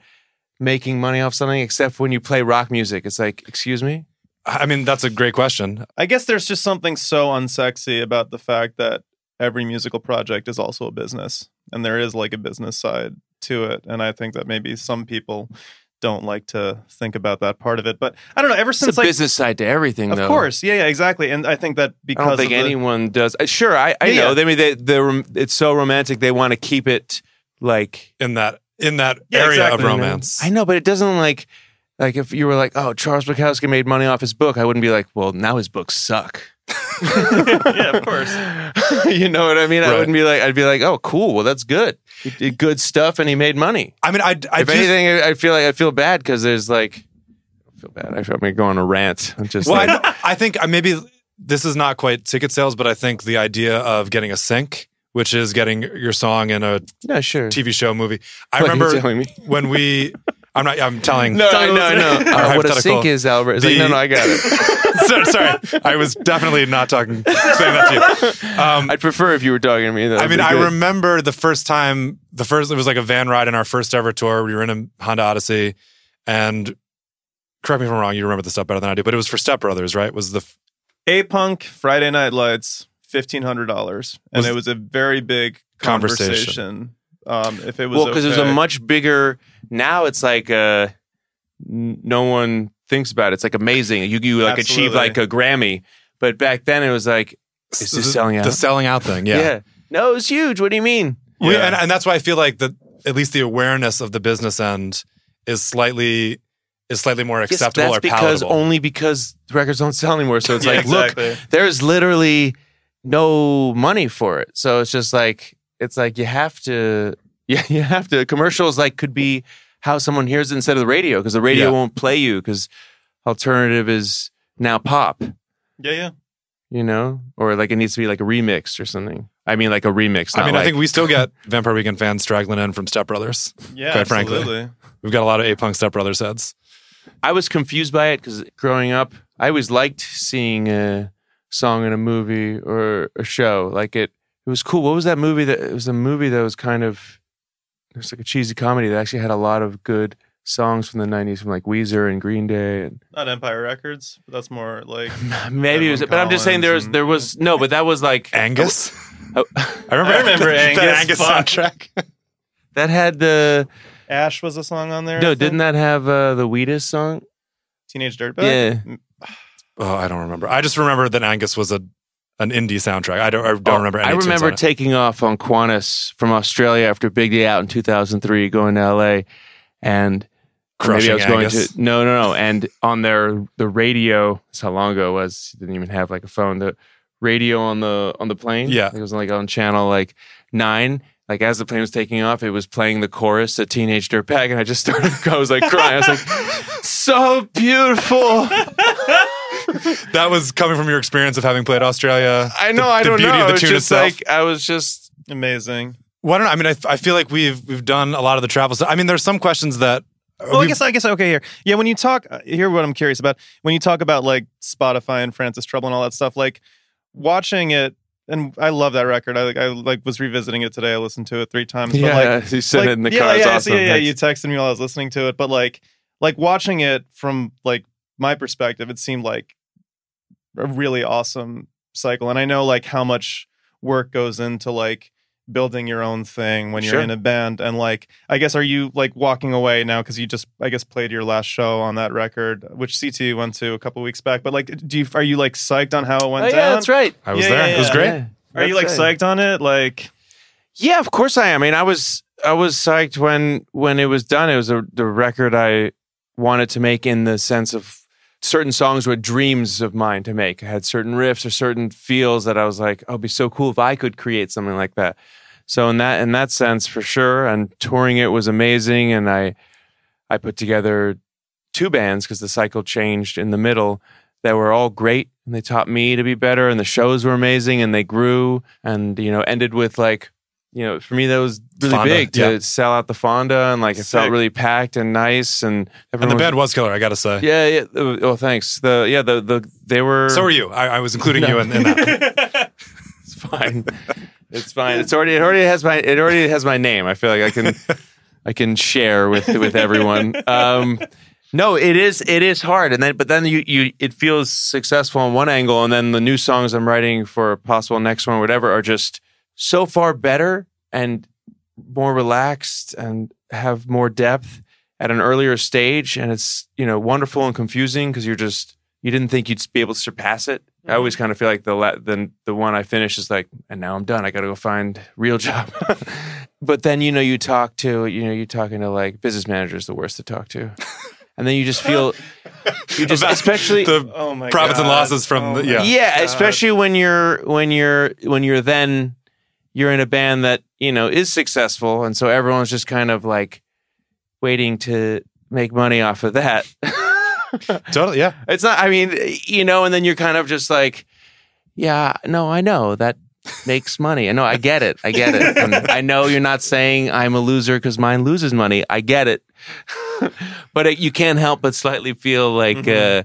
making money off something except when you play rock music. It's like, excuse me? I mean, that's a great question. I guess there's just something so unsexy about the fact that every musical project is also a business, and there is like a business side to it. And I think that maybe some people don't like to think about that part of it. But I don't know. Ever It's since a like, business side to everything, of though. course, yeah, yeah, exactly. And I think that because I because don't think of the- anyone does. Uh, Sure, I, I Yeah, know. yeah. They mean they, they're, it's so romantic. They want to keep it like In that in that Yeah, area exactly. of romance. I know, but it doesn't like like if you were like, oh, Charles Bukowski made money off his book, I wouldn't be like, well, now his books suck. [laughs] yeah, of course. [laughs] you know what I mean? I wouldn't be like, I'd be like, oh, cool. Well, that's good. He did good stuff and he made money. I mean, I, I if just, anything, I I feel like I feel bad because there's like, I feel bad. I feel I'm going on a rant. I'm just well, I, like, know- I think uh, maybe this is not quite ticket sales, but I think the idea of getting a sync, which is getting your song in a yeah, sure. TV show movie. I What remember me. when we. [laughs] I'm not. I'm telling. No, I know, I know. Our Uh, what a sync is, Albert. It's like, no, no, I got it. [laughs] So- sorry, I was definitely not talking saying that to you. Um, I'd prefer if you were talking to me. I mean, I remember the first time, the first, it was like a van ride in our first ever tour. We were in a Honda Odyssey. And correct me if I'm wrong, you remember the stuff better than I do, but it was for Step Brothers, right? Was the, A Punk Friday Night Lights, fifteen hundred dollars, and it was a very big Conversation. conversation. Um, if it was well, because it was a much bigger. Now it's like uh, no one thinks about it. It's like amazing. You you like achieve like a Grammy, but back then it was like, is the, this selling out? The selling out thing, yeah. Yeah. No, it's huge. What do you mean? We- Yeah. and, and that's why I feel like that at least the awareness of the business end is slightly is slightly more Yes, acceptable that's or because palatable. only because records don't sell anymore. So it's Yeah, like, look, there's literally no money for it. So it's just like it's like you have to yeah, you have to commercials like could be how someone hears it instead of the radio because the radio Yeah. won't play you because alternative is now pop, Yeah, yeah. you know? Or like it needs to be like a remix or something. I mean like a remix. I not mean, I think we still get [laughs] Vampire Weekend fans straggling in from Step Brothers. Yeah, Quite frankly. absolutely. We've got a lot of A Punk Step Brothers heads. I was confused by it because growing up, I always liked seeing a song in a movie or a show. Like it, it was cool. What was that movie? That it was a movie that was kind of it was like a cheesy comedy that actually had a lot of good songs from the '90s, from like Weezer and Green Day, and Not Empire Records, but that's more like [laughs] maybe it was. Edwin But I'm just saying there was there was no, but that was like Angus. Oh, [laughs] I remember, I remember that Angus. Angus Fuck. soundtrack. [laughs] that had the Ash was a song on there. No, didn't that have uh, the Wheatus song? Teenage Dirtbag? Yeah. Oh, I don't remember. I just remember that Angus was a an indie soundtrack. I don't. I don't Oh, remember. Any I tunes remember on it. taking off on Qantas from Australia after Big Day Out in 2003, going to LA, and or maybe I was going Angus. to no, no, no. And on their the radio, that's how long ago it was. Didn't even have like a phone. The radio on the on the plane, Yeah. it was like on channel like nine. Like as the plane was taking off, it was playing the chorus to Teenage Dirtbag, and I just started. [laughs] I was like crying. I was like, [laughs] "So beautiful." [laughs] [laughs] that was coming from your experience of having played Australia. I know. The- I the don't beauty know. of the It's tune just itself. like I was just Amazing. Well, I don't. I mean, I, I feel like we've we've done a lot of the travel stuff. I mean, there's some questions that. Well, I we've- guess I guess okay here. Yeah, when you talk, uh, here what I'm curious about when you talk about like Spotify and Francis Trouble and all that stuff, like watching it, and I love that record. I like I like was revisiting it today. I listened to it three times. But yeah. like, you said like, it in the yeah, car. It's yeah, awesome. yeah, yeah. You texted me while I was listening to it, but like like watching it from like my perspective, it seemed like a really awesome cycle, and I know like how much work goes into like building your own thing when you're Sure. in a band and like i guess are you like walking away now because you just i guess played your last show on that record which ct went to a couple weeks back but like do you are you like psyched on how it went Oh, down yeah, that's right. I was Yeah, there. yeah, It was great. Yeah, are you like right. psyched on it like Yeah, of course I am. I mean, I was I was psyched when when it was done. It was a, the record I wanted to make in the sense of certain songs were dreams of mine to make. I had certain riffs or certain feels that I was like, oh, it'd be so cool if I could create something like that. So in that in that sense, for sure, and touring it was amazing. And I I put together two bands because the cycle changed in the middle that were all great and they taught me to be better and the shows were amazing and they grew and you know ended with like you know for me that was really Fonda, big to yeah. sell out the Fonda and like it felt really packed and nice and And everyone the was- band was killer, I got to say. yeah yeah uh, oh thanks the yeah the the they were So were you. I, I was including you in, in that. [laughs] [laughs] it's fine it's fine it's already it already has my it already has my name I feel like I can I can share with with everyone um no it is it is hard and then but then you you it feels successful on one angle and then the new songs I'm writing for a possible next one or whatever are just so far better and more relaxed and have more depth at an earlier stage. And it's you know wonderful and confusing because you're just you didn't think you'd be able to surpass it. I mm-hmm. always kind of feel like the la- the, the one i finish is like and now i'm done. I gotta go find real job. [laughs] But then you know you talk to you know you're talking to like business managers the worst to talk to. [laughs] And then you just feel you just About especially the oh my profits and losses from Oh the, yeah. yeah, God. especially when you're when you're when you're then you're in a band that you know is successful, and so everyone's just kind of like waiting to make money off of that. [laughs] Totally, yeah. it's not. I mean, you know, and then you're kind of just like, yeah, no, I know that makes money. I know, I get it, I get it. And I know you're not saying I'm a loser because mine loses money. I get it, [laughs] but it, you can't help but slightly feel like Mhm. uh,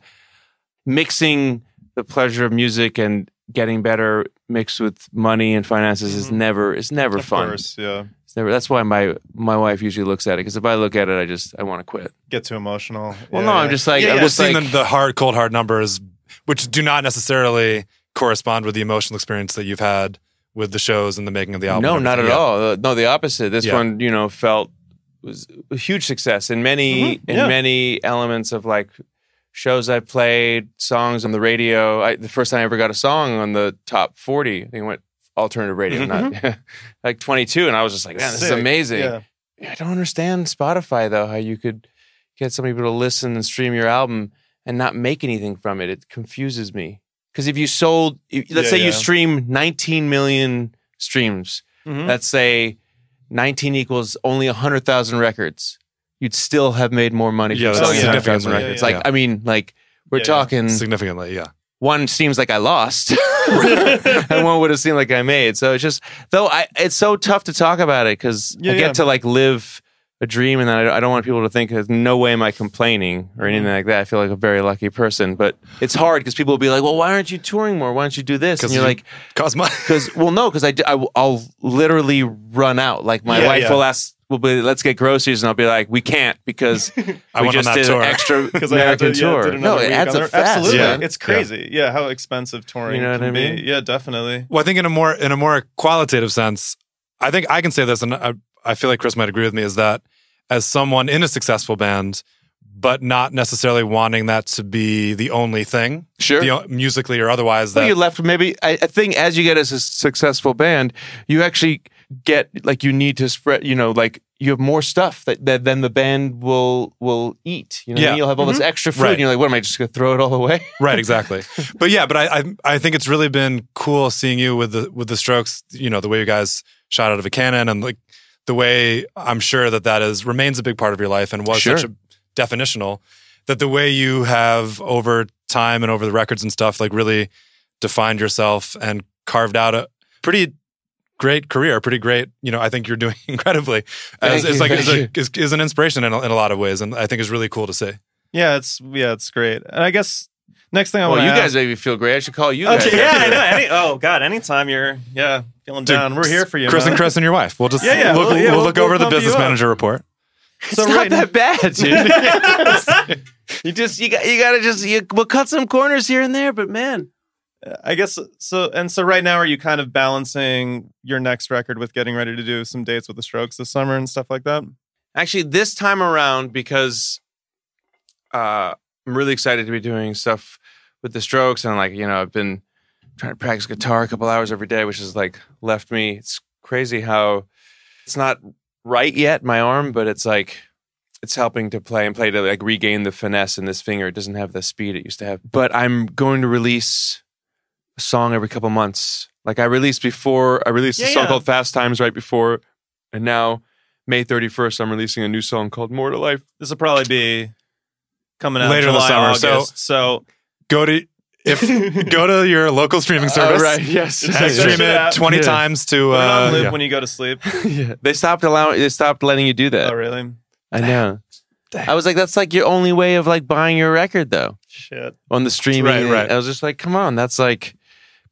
mixing the pleasure of music and getting better mixed with money and finances is Mhm. never is never of fun. course yeah It's never. That's why my my wife usually looks at it because if I look at it, I just I want to quit. get too emotional Well, Yeah, no, yeah. I'm just like Yeah, I'm yeah. just Seeing like the, the hard, cold, hard numbers, which do not necessarily correspond with the emotional experience that you've had with the shows and the making of the album. No, not at. Yeah. all. Uh, No, the opposite. This Yeah. one, you know, felt was a huge success in many Mhm, in many elements of like shows I played, songs on the radio. I, the first time I ever got a song on the top forty, I think it went alternative radio, not [laughs] like twenty two, and I was just like, man, this is amazing. yeah I don't understand Spotify though, how you could get some people to listen and stream your album and not make anything from it. It confuses me. Because if you sold, if- let's Yeah, say you stream 19 million streams, Mhm. let's say 19 equals only 100,000 records, you'd still have made more money Yeah, from selling 100,000 significantly, records. Like. I mean, like, we're Yeah, talking Significantly, yeah. one seems like I lost, [laughs] [laughs] and one would have seemed like I made. So it's just though I it's so tough to talk about it because I get to like live a dream, and then I, I don't want people to think there's no way am I complaining or anything Mm-hmm. like that. I feel like a very lucky person, but it's hard because people will be like, "Well, why aren't you touring more? Why don't you do this?" And you're you like, [laughs] cause money. "Because well, no, because I, I will literally run out. Like my Yeah, wife yeah. will ask." We'll be, let's get groceries, and I'll be like, we can't because [laughs] I we went on just did tour. an extra [laughs] because I have to, American yeah, tour. no, another it week adds on up fast. Absolutely, Yeah. it's crazy. Yeah. how expensive touring. You know what can I mean? Be. Yeah, definitely. Well, I think in a more in a more qualitative sense, I think I can say this, and I, I feel like Chris might agree with me, is that as someone in a successful band, but not necessarily wanting that to be the only thing, Sure. the, musically or otherwise. Well, That you left maybe. I, I think as you get as a successful band, you actually get like you need to spread. You know, like you have more stuff that, that then the band will will eat. You know, Yeah. you'll have all this mm-hmm. extra food. Right. And you're like, what am I just gonna throw it all away? [laughs] right, exactly. but yeah, but I, I I think it's really been cool seeing you with the with the Strokes. You know, the way you guys shot out of a cannon, and like the way I'm sure that that is remains a big part of your life and was Sure. such a definitional. That the way you have over time and over the records and stuff, like really defined yourself and carved out a pretty great career, pretty great. You know, I think you're doing [laughs] incredibly. As, Thank it's you, like is, a, is, is an inspiration in a, in a lot of ways, and I think is really cool to see. Yeah, it's yeah, it's great. And I guess next thing I well, want you to guys make me feel great. I should call you guys. Yeah, I know. [laughs] Any, oh God, anytime you're yeah feeling Dude, down, we're here for you. Chris man. and Chris and your wife. We'll just Yeah, yeah, We'll, we'll- yeah, we'll we'll- look we'll over the business manager report. So it's not right that bad, dude. [laughs] you just you got you got to just you, we'll cut some corners here and there, but man, I guess so. And so right now, are you kind of balancing your next record with getting ready to do some dates with the Strokes this summer and stuff like that? Actually, this time around, because uh, I'm really excited to be doing stuff with the Strokes, and like you know, I've been trying to practice guitar a couple hours every day, which has like left me. It's crazy how it's not right yet, my arm, but it's like it's helping to play and play to like regain the finesse in this finger. It doesn't have the speed it used to have. But I'm going to release a song every couple months. Like I released before, I released a song yeah. called Fast Times right before, and now May 31st, I'm releasing a new song called More to Life. This will probably be coming out Later in the summer, so- August. So, Go to if [laughs] go to your local streaming service. Oh, right, yes. And Check stream it 20 Yeah. times to put it on uh, loop yeah. when you go to sleep. [laughs] yeah. They stopped allowing. They stopped letting you do that. oh, really? I know. Damn. I was like, that's like your only way of like buying your record though Shit. on the streaming. Right, right. I was just like, come on, that's like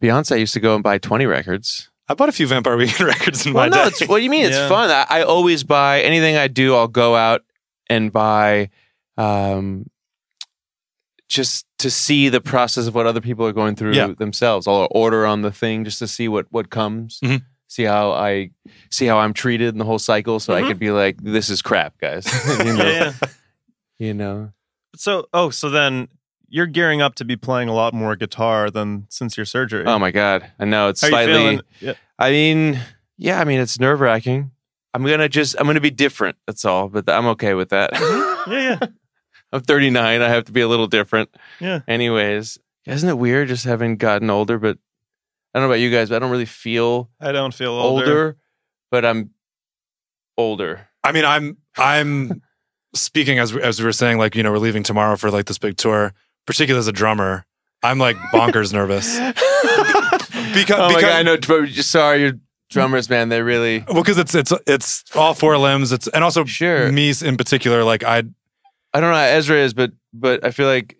Beyonce used to go and buy twenty records. I bought a few Vampire Weekend [laughs] records in Well, my no, day. it's, what do you mean? It's Yeah. fun. I, I always buy anything I do. I'll go out and buy, um, just to see the process of what other people are going through Yeah. themselves. I'll order on the thing just to see what what comes. Mhm. See how I see how I'm treated in the whole cycle, so I Mhm. could be like, "This is crap, guys." [laughs] you know, Yeah, yeah. you know. So, oh, so then you're gearing up to be playing a lot more guitar than since your surgery. Oh my god, I know it's How slightly. Yeah. I mean, yeah, I mean it's nerve wracking. I'm gonna just I'm gonna be different. That's all, but I'm okay with that. Mm-hmm. yeah, yeah. [laughs] I'm 39. I have to be a little different. Yeah. Anyways, isn't it weird just having gotten older? But I don't know about you guys, but I don't really feel I don't feel older, older. but I'm older. I mean, I'm I'm [laughs] speaking as as we were saying, like you know, we're leaving tomorrow for like this big tour. Particularly as a drummer, I'm like bonkers nervous. [laughs] Because, oh my because god, I know. But just sorry, your drummers, man. They really well, because it's it's it's all four limbs. It's and also Sure. me in particular. Like I I don't know how Ezra is, but but I feel like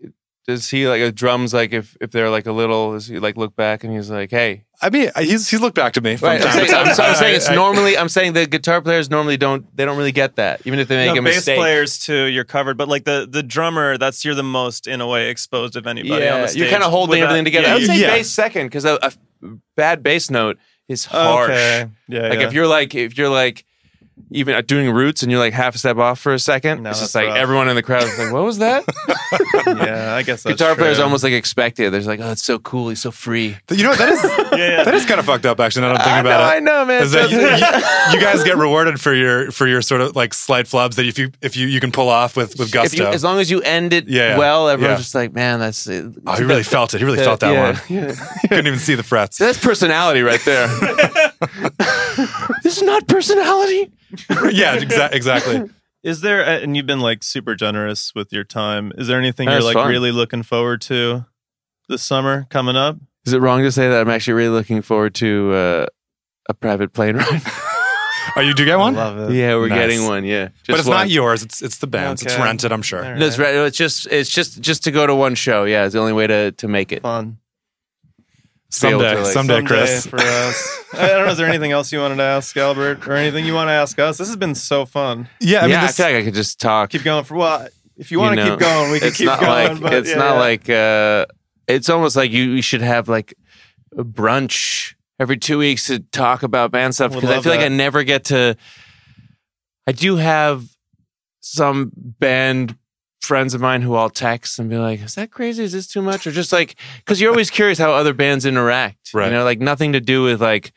does he like uh, drums like if if they're like a little does he like look back and he's like hey I mean he's he's looked back to me. From right I'm saying, to time. I'm, so I'm saying it's I- I- normally I'm saying the guitar players normally don't they don't really get that even if they make No, a bass mistake players too, you're covered. But like the the drummer, that's you're the most in a way exposed of anybody on yeah the stage. you're kind of holding with everything together yeah, I would say yeah. bass second because a, a bad bass note is harsh Okay. Yeah. like yeah. if you're like if you're like even uh, doing roots and you're like half a step off for a second No, it's just like rough. everyone in the crowd is like what was that [laughs] yeah, I guess that's guitar players true. almost like expect it. They're just like, oh, it's so cool. He's so free. You know what, that is [laughs] Yeah, that is kind of fucked up. Actually, now that I'm thinking I know, about it. I know, man. is that you, you- [laughs] you guys get rewarded for your for your sort of like slight flubs that if you if you you can pull off with with If gusto. you, as long as you end it Yeah, yeah. well, everyone's Yeah. just like, man, that's it. oh, he really felt it. He really felt that yeah, one. yeah. Couldn't even see the frets. That's personality right there. This is not personality. [laughs] yeah, exa- exactly. [laughs] Is there, and you've been like super generous with your time. Is there anything That's you're like fun. really looking forward to this summer coming up? Is it wrong to say that I'm actually really looking forward to uh, a private plane ride? [laughs] Oh, you do get one, love it. yeah, we're Nice. getting one. Yeah, but it's one. not yours. It's it's the band's. It's rented. I'm sure. All No, it's, right. right. it's just it's just just to go to one show. Yeah, it's the only way to to make it. fun. Be able Someday, to, like- someday, Chris. for us. [laughs] I don't know. Is there anything else you wanted to ask Albert, or anything you want to ask us? This has been so fun. Yeah, I mean, yeah, this, I feel like I could just talk. Keep going for what? If you want to know, keep going, we can keep not going. Like, but it's yeah, not yeah. like uh, it's almost like you, you should have like a brunch every two weeks to talk about band stuff because I love feel like. I never get to. I do have some band friends of mine who I'll text and be like, "Is that crazy? Is this too much?" Or just like because you're always curious how other bands interact. Right. You know, like nothing to do with like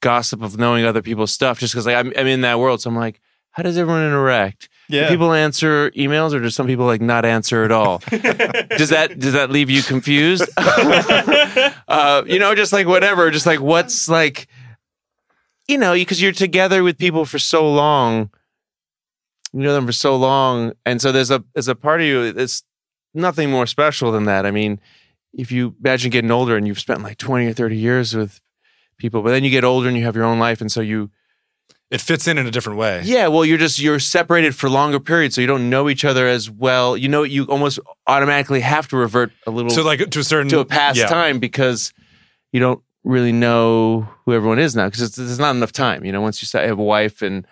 gossip of knowing other people's stuff. Just because like I'm, I'm in that world, so I'm like, how does everyone interact? Do yeah. people answer emails or do some people like not answer at all? [laughs] does that does that leave you confused? [laughs] uh, you know, just like whatever, just like what's like, you know, because you're together with people for so long, you know them for so long, and so there's a there's a part of you that's nothing more special than that. I mean, if you imagine getting older and you've spent like twenty or thirty years with people, but then you get older and you have your own life, and so you it fits in in a different way. yeah, well, you're just you're separated for longer periods, so you don't know each other as well. You know, you almost automatically have to revert a little So like to a certain to a past yeah. time because you don't really know who everyone is now because there's not enough time. You know, once you start, have a wife and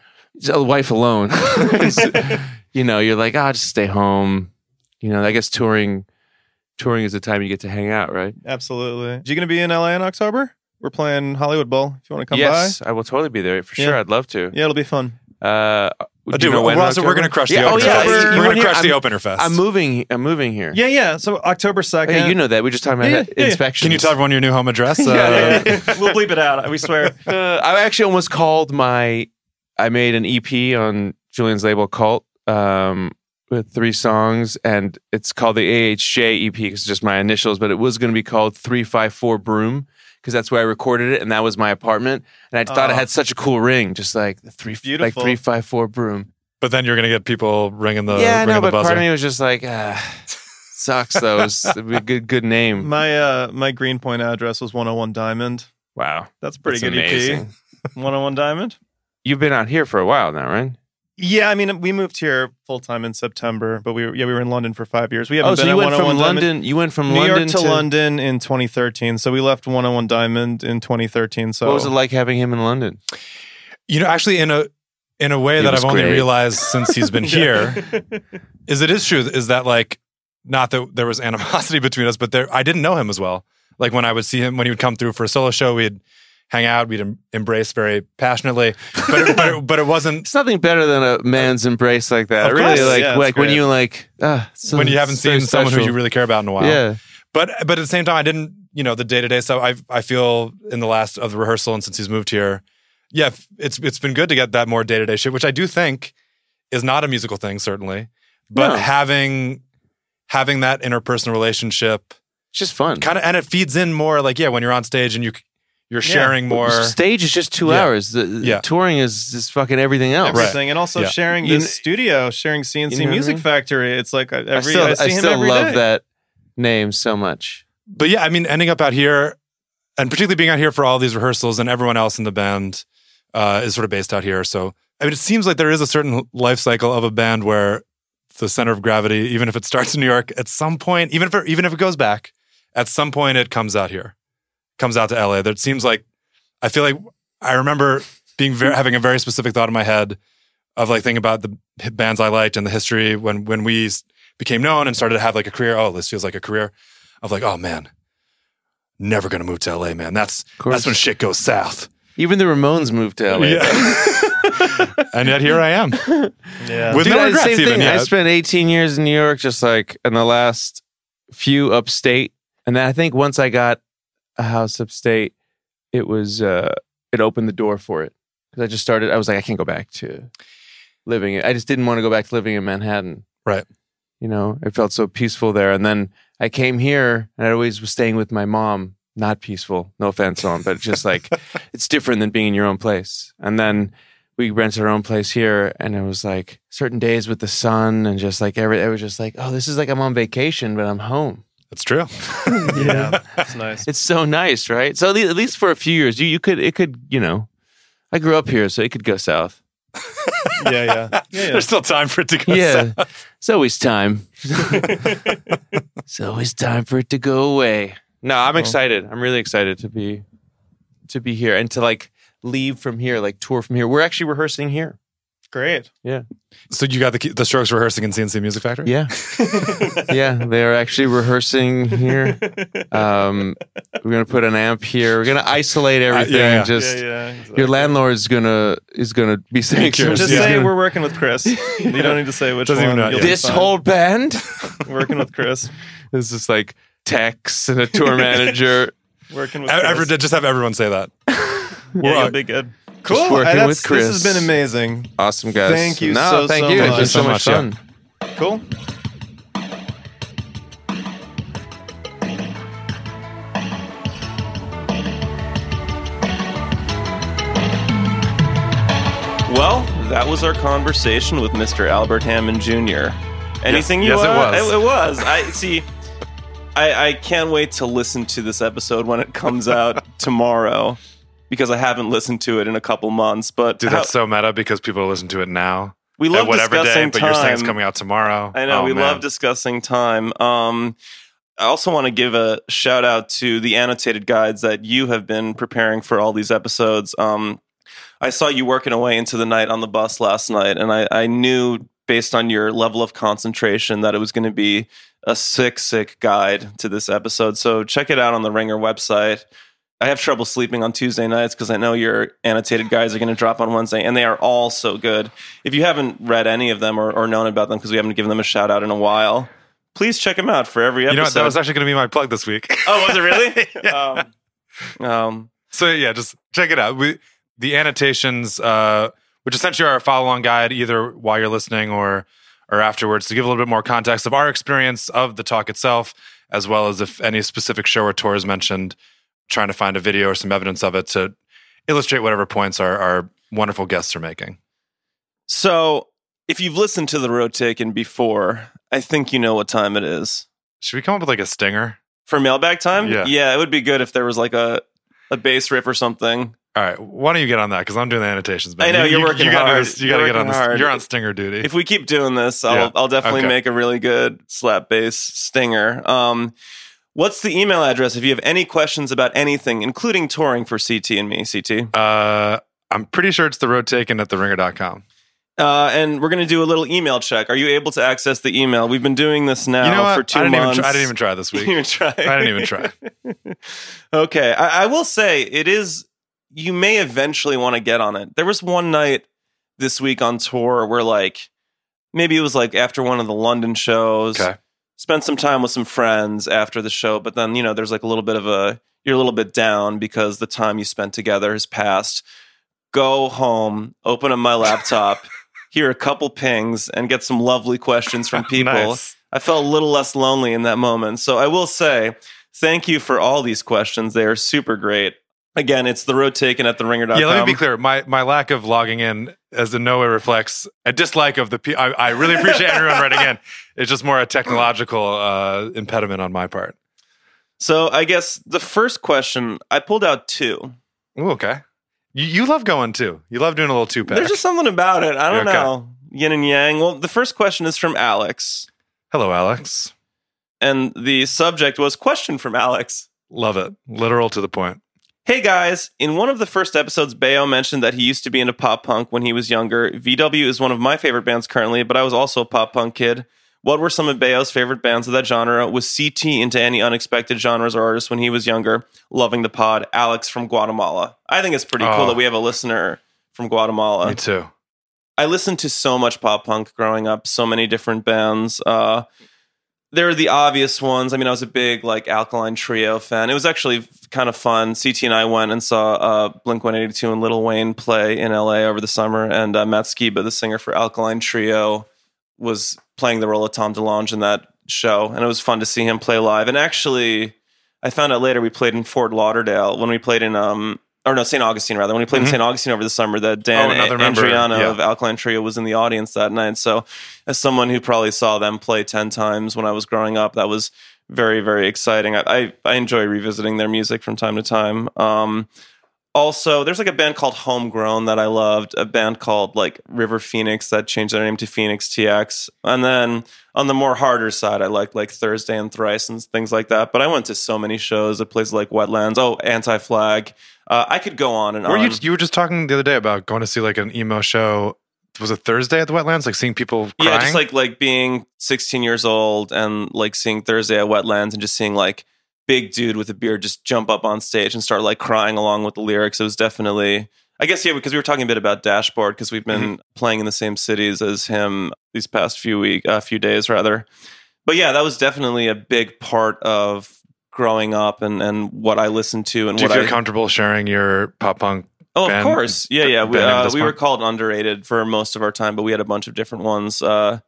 a wife alone, [laughs] [laughs] you know, you're like, oh, I'll just stay home. You know, I guess touring touring is the time you get to hang out, right? Absolutely. Are You going to be in LA in October? We're playing Hollywood Bowl. If you want to come yes, I will totally be there for sure. Yeah. I'd love to. yeah, it'll be fun. Uh, Oh, do you dude, know when in Ross, we're going to crush Yeah, the oh, opener yeah, fest. you- you We're gonna crush the I'm- opener fest. I'm moving. I'm moving here. Yeah, yeah. So October second. Okay, you know that. We just talking about Yeah, yeah, yeah. inspections. Can you tell everyone your new home address? Uh, [laughs] Yeah, yeah, yeah. we'll bleep it out. We swear. Uh, I actually almost called my. I made an EP on Julian's label Cult um, with three songs, and it's called the AHJ EP. 'cause It's just my initials, but it was going to be called Three Five Four Broome because that's where I recorded it, and that was my apartment. And I thought it Oh. had such a cool ring, just like the three, like Three Five Four Broome. But then you're going to get people ringing the, yeah, I ringing the but buzzer. part of me was just like, ah, [laughs] sucks though. It's a good, good name. My uh my Greenpoint address was 101 Diamond. Wow, That's pretty That's good amazing. [laughs] EP. 101 Diamond. You've been out here for a while now, right? Yeah, I mean, we moved here full time in September, but we were, yeah we were in London for five years. We haven't Oh, so been you at went 101 from Diamond. London. You went from New London York to, London in 2013. So we left 101 Diamond in 2013. So What was it like having him in London? you know, actually, in a in a way He that I've only great. realized since he's been [laughs] here, is it is true is that like not that there was animosity [laughs] between us, but there I didn't know him as well. Like when I would see him when he would come through for a solo show, we'd hang out, we'd em- embrace very passionately, but it, but it, but it wasn't It's nothing better than a man's embrace like that. Of really, course. like Yeah, like when you like ah, so- when you haven't so seen someone who you really care about in a while. yeah. But but at the same time, I didn't you know the day to day stuff. I I feel in the last of the rehearsal and since he's moved here, yeah, it's it's been good to get that more day to day shit, which I do think is not a musical thing certainly, but No. having having that interpersonal relationship It's just fun. kind of and it feeds in more like yeah when you're on stage and you you're sharing more. Stage is just two Yeah. hours. The, Yeah. touring is just fucking everything else. everything, and also Yeah. sharing You this kn- studio, sharing CNC You know what I Music mean? Factory. It's like uh, every I still, I I see him still every love day. that name so much. but yeah, I mean, ending up out here, and particularly being out here for all these rehearsals, and everyone else in the band uh, is sort of based out here. So, I mean, it seems like there is a certain life cycle of a band where the center of gravity, even if it starts in New York, at some point, even if it, even if it goes back, at some point it comes out here, comes out to LA. That seems like I feel like I remember being very, having a very specific thought in my head of like thinking about the bands I liked and the history when when we became known and started to have like a career. Oh, this feels like a career of like, oh man, never gonna move to LA, man. That's that's when shit goes south. Even the Ramones moved to LA. Yeah. [laughs] and yet here I am. [laughs] Yeah. With Dude, no I- regrets same even. thing. I spent 18 years in New York, just like in the last few upstate, and then I think once I got a house upstate, it was uh, it opened the door for it because I just started. I was like, I can't go back to living. I just didn't want to go back to living in Manhattan. Right. You know, it felt so peaceful there, and then I came here, and I always was staying with my mom. Not peaceful, no offense, mom, but just like [laughs] it's different than being in your own place. And then we rented our own place here and it was like certain days with the sun and just like every it was just like oh this is like i'm on vacation but i'm home That's true. [laughs] yeah, that's nice. it's so nice right so at le- at least for a few years you, you could it could you know i grew up here so it could go south [laughs] Yeah, yeah, [laughs] yeah. yeah. There's still time for it to go yeah south. it's always time it's always time for it to go away no i'm excited i'm really excited to be to be here and to like leave from here like tour from here we're actually rehearsing here Great. Yeah. So you got the the Strokes rehearsing in CNC Music Factory? Yeah. [laughs] yeah, they're actually rehearsing here. Um, we're gonna put an amp here. We're gonna isolate everything. Uh, yeah, yeah. and Just yeah, yeah. exactly. your landlord's gonna is gonna be saying curious. Just Yeah. say we're working with Chris. You [laughs] don't need to say which Doesn't one. even know, You'll yeah. be this fine. whole band. [laughs] working with Chris. This is like Tex and a tour manager. Working with Chris. Ever, just have everyone say that. yeah, you'll be good. Cool. working Hey, with Chris. This has been amazing. Awesome guys. Thank you No, so, thank so you. much. It's been so much Yeah. fun. Cool. Well, that was our conversation with Mr. Albert Hammond Jr. Anything you yes, it want? was. It, it was. I see. I, I can't wait to listen to this episode when it comes out [laughs] tomorrow because I haven't listened to it in a couple months. But Dude, how- that's so meta because people listen to it now. we love at whatever day, discussing but time. you're saying it's coming out tomorrow. I know Oh, we man. love discussing time. Um, I also want to give a shout out to the annotated guides that you have been preparing for all these episodes. Um, I saw you working away into the night on the bus last night, and I, I knew based on your level of concentration that it was going to be a sick, sick guide to this episode. So check it out on the Ringer website. I have trouble sleeping on Tuesday nights because I know your annotated guides are going to drop on Wednesday, and they are all so good. If you haven't read any of them or, or known about them because we haven't given them a shout out in a while, please check them out for every episode. You know what? That was actually going to be my plug this week. oh, was it really? [laughs] [laughs] um, um, so yeah, just check it out. We the annotations, uh, which essentially are a follow-on guide, either while you're listening or or afterwards, to give a little bit more context of our experience of the talk itself, as well as if any specific show or tour is mentioned trying to find a video or some evidence of it to illustrate whatever points our, our wonderful guests are making. So, if you've listened to the road taken before, I think you know what time it is. Should we come up with like a stinger for mailbag time? Yeah, yeah, it would be good if there was like a a bass riff or something. All right, why don't you get on that? Because I'm doing the annotations. Man. I know you, are working you hard. Gotta this, you got to get on this. Hard. You're on stinger duty. If we keep doing this, I'll yeah. I'll definitely okay. make a really good slap bass stinger. Um, What's the email address if you have any questions about anything, including touring for CT and me, CT? Uh, I'm pretty sure it's the road taken at theringer.com. Uh, and we're going to do a little email check. Are you able to access the email? We've been doing this now you know for two I didn't months. Try, I didn't even try this [laughs] week. You didn't try. I didn't even try. [laughs] okay. I, I will say it is, you may eventually want to get on it. There was one night this week on tour where, like, maybe it was like after one of the London shows. Okay spent some time with some friends after the show, but then, you know, there's like a little bit of a, you're a little bit down because the time you spent together has passed. Go home, open up my laptop, [laughs] hear a couple pings, and get some lovely questions from [laughs] people. nice. I felt a little less lonely in that moment. So I will say, thank you for all these questions. They are super great. Again, it's the road taken at the ringer.com. Yeah, let me be clear. My my lack of logging in as in no way reflects a dislike of the pe- I, I really appreciate [laughs] everyone writing in. It's just more a technological uh, impediment on my part. So I guess the first question I pulled out two. Ooh, okay. You, you love going too. You love doing a little two pack. There's just something about it. I don't Okay. know. Yin and yang. Well, the first question is from Alex. Hello, Alex. And the subject was question from Alex. Love it. Literal to the point. Hey guys, in one of the first episodes, Baio mentioned that he used to be into pop punk when he was younger. VW is one of my favorite bands currently, but I was also a pop punk kid. What were some of Baio's favorite bands of that genre? Was CT into any unexpected genres or artists when he was younger? Loving the pod. Alex from Guatemala. I think it's pretty cool Oh. that we have a listener from Guatemala. Me too. I listened to so much pop punk growing up, so many different bands. Uh, there are the obvious ones. I mean, I was a big like Alkaline Trio fan. It was actually kind of fun. CT and I went and saw uh, Blink One Eighty Two and Lil Wayne play in LA over the summer, and uh, Matt Skiba, the singer for Alkaline Trio, was playing the role of Tom DeLonge in that show, and it was fun to see him play live. And actually, I found out later we played in Fort Lauderdale when we played in um or no St. Augustine rather when we played in Mhm. St. Augustine over the summer. That Dan Oh, A- member, Andriano yeah. of Alkaline Trio was in the audience that night. So, as someone who probably saw them play ten times when I was growing up, that was very very exciting. I I, I enjoy revisiting their music from time to time. Um, also, there's like a band called Homegrown that I loved, a band called like River Phoenix that changed their name to Phoenix TX. And then on the more harder side, I liked like Thursday and Thrice and things like that. But I went to so many shows at places like Wetlands, oh, Anti Flag. Uh, I could go on and Were on. you you were just talking the other day about going to see like an emo show? Was it Thursday at the Wetlands? Like seeing people crying? Yeah, just like like being 16 years old and like seeing Thursday at Wetlands and just seeing like big dude with a beard just jump up on stage and start like crying along with the lyrics. It was definitely, I guess, yeah, because we were talking a bit about Dashboard because we've been playing in the same cities as him these past few week, uh, few days rather. But yeah, that was definitely a big part of growing up and and what I listened to and Do you what feel I comfortable sharing your pop punk? Oh, band- of course. Yeah, yeah. We, band name at uh, we were called underrated for most of our time, but we had a bunch of different ones. Uh,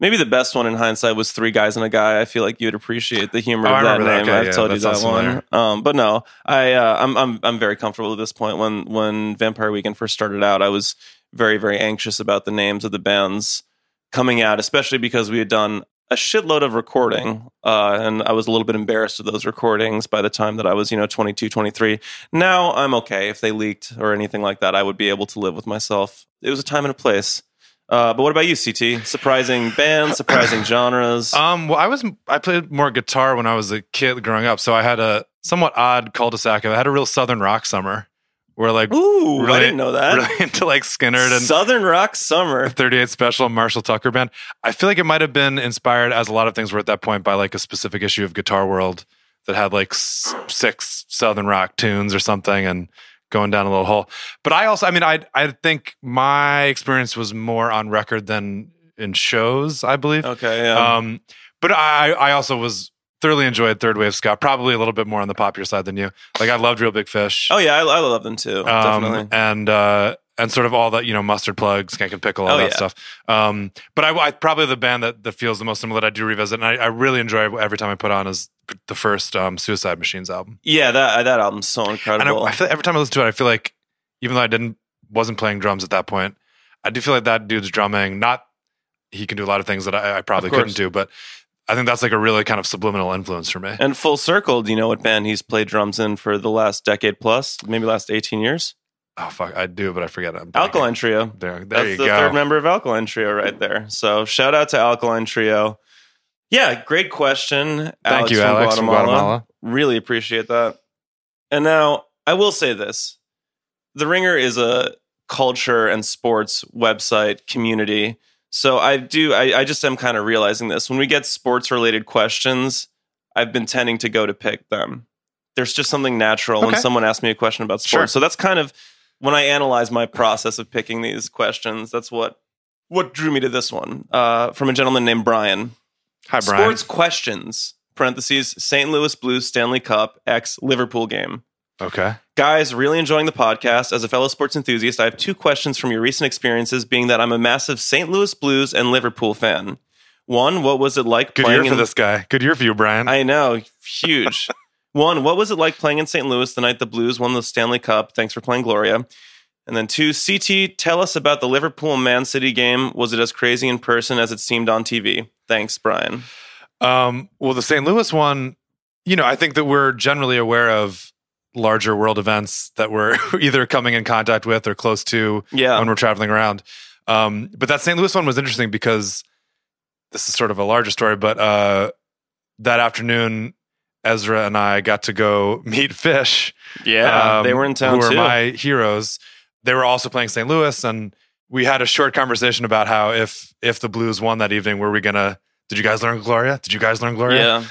maybe the best one in hindsight was Three Guys and a Guy. I feel like you'd appreciate the humor Oh, of that that name. guy, I've yeah, told you that that one. Um, but no, I uh, I'm I'm I'm very comfortable at this point. When when Vampire Weekend first started out, I was very very anxious about the names of the bands coming out, especially because we had done a shitload of recording uh, and i was a little bit embarrassed of those recordings by the time that i was you know 22 23 now i'm okay. If they leaked or anything like that i would be able to live with myself. It was a time and a place. Uh, but what about you ct surprising [coughs] bands surprising genres? Um, well, I was I played more guitar when I was a kid growing up, so I had a somewhat odd cul-de-sac. I had a real southern rock summer We're like Ooh, I didn't know that. really [laughs] into like Skynyrd and Southern Rock Summer. [laughs] 38 Special Marshall Tucker Band. I feel like it might have been inspired, as a lot of things were at that point, by like a specific issue of Guitar World that had like s- six Southern rock tunes or something and going down a little hole. But I also, I mean, I I think my experience was more on record than in shows, I believe. Okay, yeah. Um, but I I also was thoroughly enjoyed Third Wave Ska, probably a little bit more on the popular side than you. Like I loved Real Big Fish. oh yeah, I, I love them too. Um, definitely. and uh, and sort of all that you know mustard plugs, Skankin' Pickle, all Oh, that yeah. stuff. Um, but I, I probably the band that, that feels the most similar that I do revisit, and I, I really enjoy every time I put on is the first um, Suicide Machines album. Yeah, that that album's so And incredible. I feel every time I listen to it, I feel like even though I didn't wasn't playing drums at that point, I do feel like that dude's drumming. Not he can do a lot of things that I, I probably couldn't do, but I think that's like a really kind of subliminal influence for me. and full circle, do you know what band he's played drums in for the last decade plus, maybe last eighteen years? Oh fuck, I do, but I forget. I'm. Alkaline Trio. There, there That's you the go. third member of Alkaline Trio right there. So shout out to Alkaline Trio. Yeah, great question. Thank you, from Alex from Guatemala. Really appreciate that. And now I will say this The Ringer is a culture and sports website community. So I do, I, I just am kind of realizing this. When we get sports related questions, I've been tending to go to pick them. There's just something natural when someone asks me a question about Sure. sports. So that's kind of when I analyze my process of picking these questions. That's what what drew me to this one uh, from a gentleman named Brian. Hi, Brian. Sports questions parentheses St. Louis Blues Stanley Cup X Liverpool game. Okay. Guys, really enjoying the podcast. As a fellow sports enthusiast, I have two questions from your recent experiences, being that I'm a massive St. Louis Blues and Liverpool fan. One, what was it like Good playing year for in this guy. Good year for you, Brian. I know, huge. [laughs] One, what was it like playing in St. Louis the night the Blues won the Stanley Cup? Thanks for playing Gloria. And then two, CT, tell us about the Liverpool Man City game. Was it as crazy in person as it seemed on TV? Thanks, Brian. Um, well, the St. Louis one, you know, I think that we're generally aware of larger world events that we're [laughs] either coming in contact with or close to Yeah. when we're traveling around. Um, but that St. Louis one was interesting because this is sort of a larger story, but uh, that afternoon, Ezra and I got to go [laughs] meet Phish. Yeah, um, they were in town Who too. my heroes. They were also playing St. Louis, and we had a short conversation about how if if the Blues won that evening, were we gonna? Did you guys learn Gloria? Did you guys learn Gloria? yeah.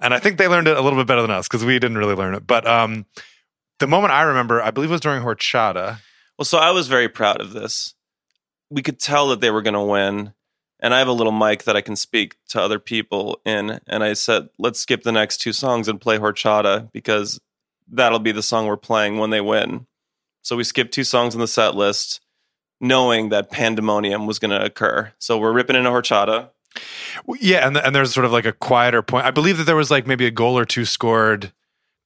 And I think they learned it a little bit better than us because we didn't really learn it. But um, the moment I remember, I believe it was during horchata. Well, so I was very proud of this. We could tell that they were going to win. And I have a little mic that I can speak to other people in. And I said, let's skip the next two songs and play Horchata because that'll be the song we're playing when they win. So we skipped two songs on the set list, knowing that pandemonium was going to occur. So we're ripping into Horchata. Yeah, and and there's sort of like a quieter point. I believe that there was like maybe a goal or two scored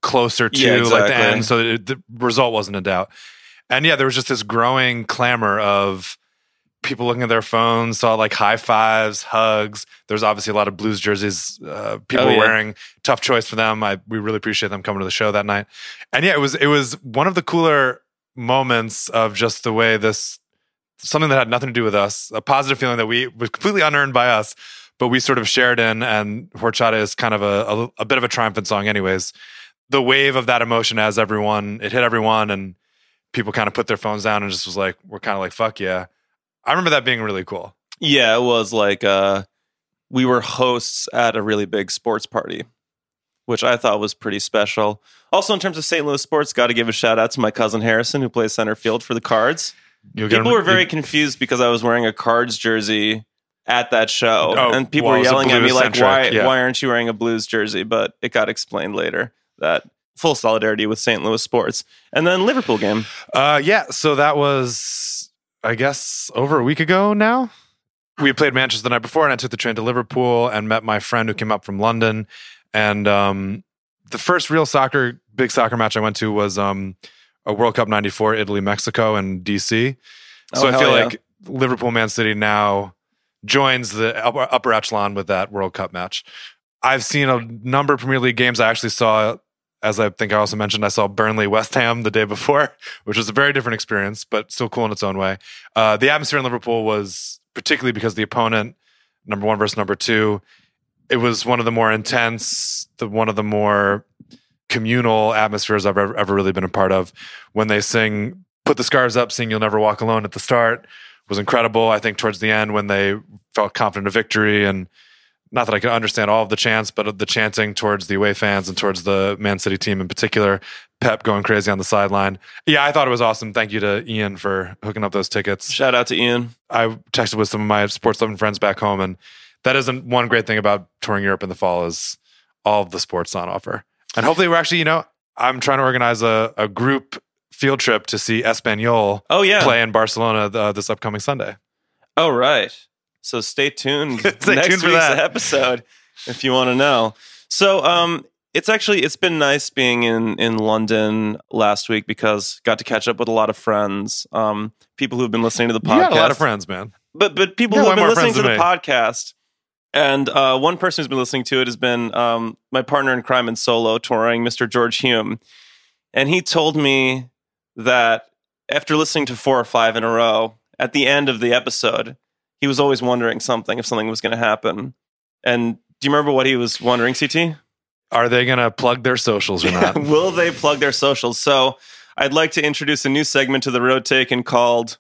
closer to Yeah, like the end, so it, the result wasn't in doubt. And yeah, there was just this growing clamor of people looking at their phones, saw like high fives, hugs. There's obviously a lot of Blues jerseys. Uh, people Oh, yeah. wearing tough choice for them. I we really appreciate them coming to the show that night. And yeah, it was it was one of the cooler moments of just the way this something that had nothing to do with us, a positive feeling that we was completely unearned by us, but we sort of shared in. And Horchata is kind of a, a, a bit of a triumphant song, anyways. The wave of that emotion as everyone, it hit everyone, and people kind of put their phones down and just was like, we're kind of like, fuck yeah. I remember that being really cool. Yeah, it was like uh, we were hosts at a really big sports party, which I thought was pretty special. Also, in terms of St. Louis sports, got to give a shout out to my cousin Harrison, who plays center field for the Cards. You'll People were very confused because I was wearing a Cards jersey at that show, Oh, and people well, were it was a yelling at me like, "Why? yeah. Why aren't you wearing a Blues jersey?" But it got explained later that full solidarity with St. Louis sports, and then Liverpool game. Uh, yeah. So that was, I guess, over a week ago now. We played Manchester the night before, and I took the train to Liverpool and met my friend who came up from London. And um, the first real soccer, big soccer match I went to was um, a World Cup '94, Italy, Mexico, and DC. So Oh, I feel yeah. like Liverpool, Man City now joins the upper, upper echelon with that World Cup match. I've seen a number of Premier League games. I actually saw, as I think I also mentioned, I saw Burnley West Ham the day before, [laughs] which was a very different experience, but still cool in its own way. Uh, the atmosphere in Liverpool was particularly because the opponent, number one versus number two, it was one of the more intense, the one of the more communal atmospheres I've ever, ever really been a part of. When they sing "Put the Scars Up," sing "You'll Never Walk Alone" at the start was incredible. I think towards the end when they felt confident of victory and not that I could understand all of the chants, but the chanting towards the away fans and towards the Man City team in particular. Pep going crazy on the sideline. Yeah, I thought it was awesome. Thank you to Ian for hooking up those tickets. Shout out to Ian. I texted with some of my sports loving friends back home, and that isn't one great thing about touring Europe in the fall is all of the sports on offer. And hopefully, we're actually, you know, I'm trying to organize a, a group field trip to see Espanyol Oh yeah. play in Barcelona uh, this upcoming Sunday. Oh right. So stay tuned [laughs] Stay next tuned for week's that. episode if you want to know. So um it's actually it's been nice being in in London last week because got to catch up with a lot of friends, um, people who've been listening to the podcast. A lot of friends, man. but but people Yeah, who've been listening to the than podcast. And uh, one person who's been listening to it has been um, my partner in crime and solo touring, Mr. George Hume. And he told me that after listening to four or five in a row, at the end of the episode, he was always wondering something if something was going to happen. And do you remember what he was wondering, CT? Are they going to plug their socials or not? [laughs] Will they plug their socials? So I'd like to introduce a new segment to the Road Taken called.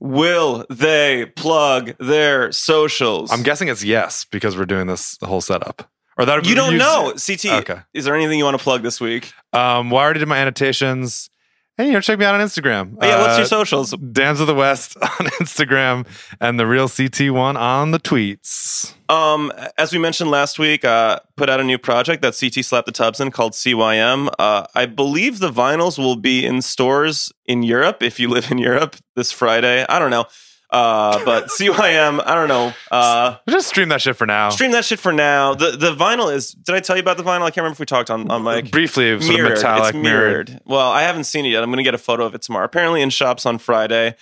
Will they plug their socials? I'm guessing it's yes because we're doing this the whole setup. Or that You don't use- know, CT. Okay. Is there anything you want to plug this week? Um, well, I already did my annotations. And you know, check me out on Instagram. Oh, yeah, what's Uh, your socials? Dams of the West [laughs] on Instagram and the real CT one on the tweets. Um, as we mentioned last week, uh, put out a new project that CT slapped the tubs in called CYM. Uh, I believe the vinyls will be in stores in Europe if you live in Europe this Friday. I don't know. Uh, but [laughs] CYM, I don't know. Uh, Just stream that shit for now. stream that shit for now. The the vinyl is. Did I tell you about the vinyl? I can't remember if we talked on on mic. Briefly, sort of metallic, it's mirrored. mirrored. Well, I haven't seen it yet. I'm going to get a photo of it tomorrow. Apparently in shops on Friday.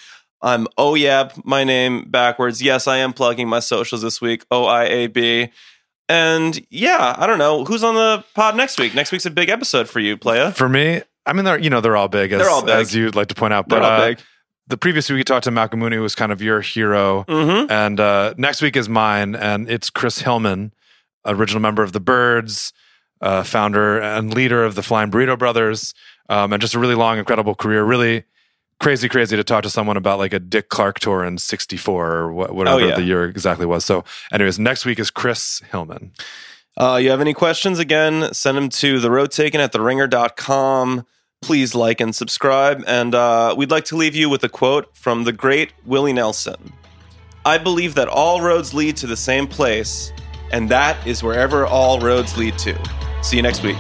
I'm oh yeah, my name backwards. Yes, I am plugging my socials this week. O I A B. And yeah, I don't know who's on the pod next week. Next week's a big episode for you, playa. For me, I mean, they're you know they're all big, as, They're all big. as you'd like to point out. They're But all uh, big. The previous week we talked to Malcolm Mooney, who was kind of your hero, Mm-hmm. and uh, next week is mine, and it's Chris Hillman, original member of the Byrds, uh, founder and leader of the Flying Burrito Brothers, um, and just a really long, incredible career. Really crazy, crazy to talk to someone about like a Dick Clark tour in '64 or wha- whatever Oh, yeah. the year exactly was. So, anyways, next week is Chris Hillman. Uh, you have any questions? Again, send them to the road taken at theringer.com. Please like and subscribe. And uh, we'd like to leave you with a quote from the great Willie Nelson I believe that all roads lead to the same place, and that is wherever all roads lead to. See you next week.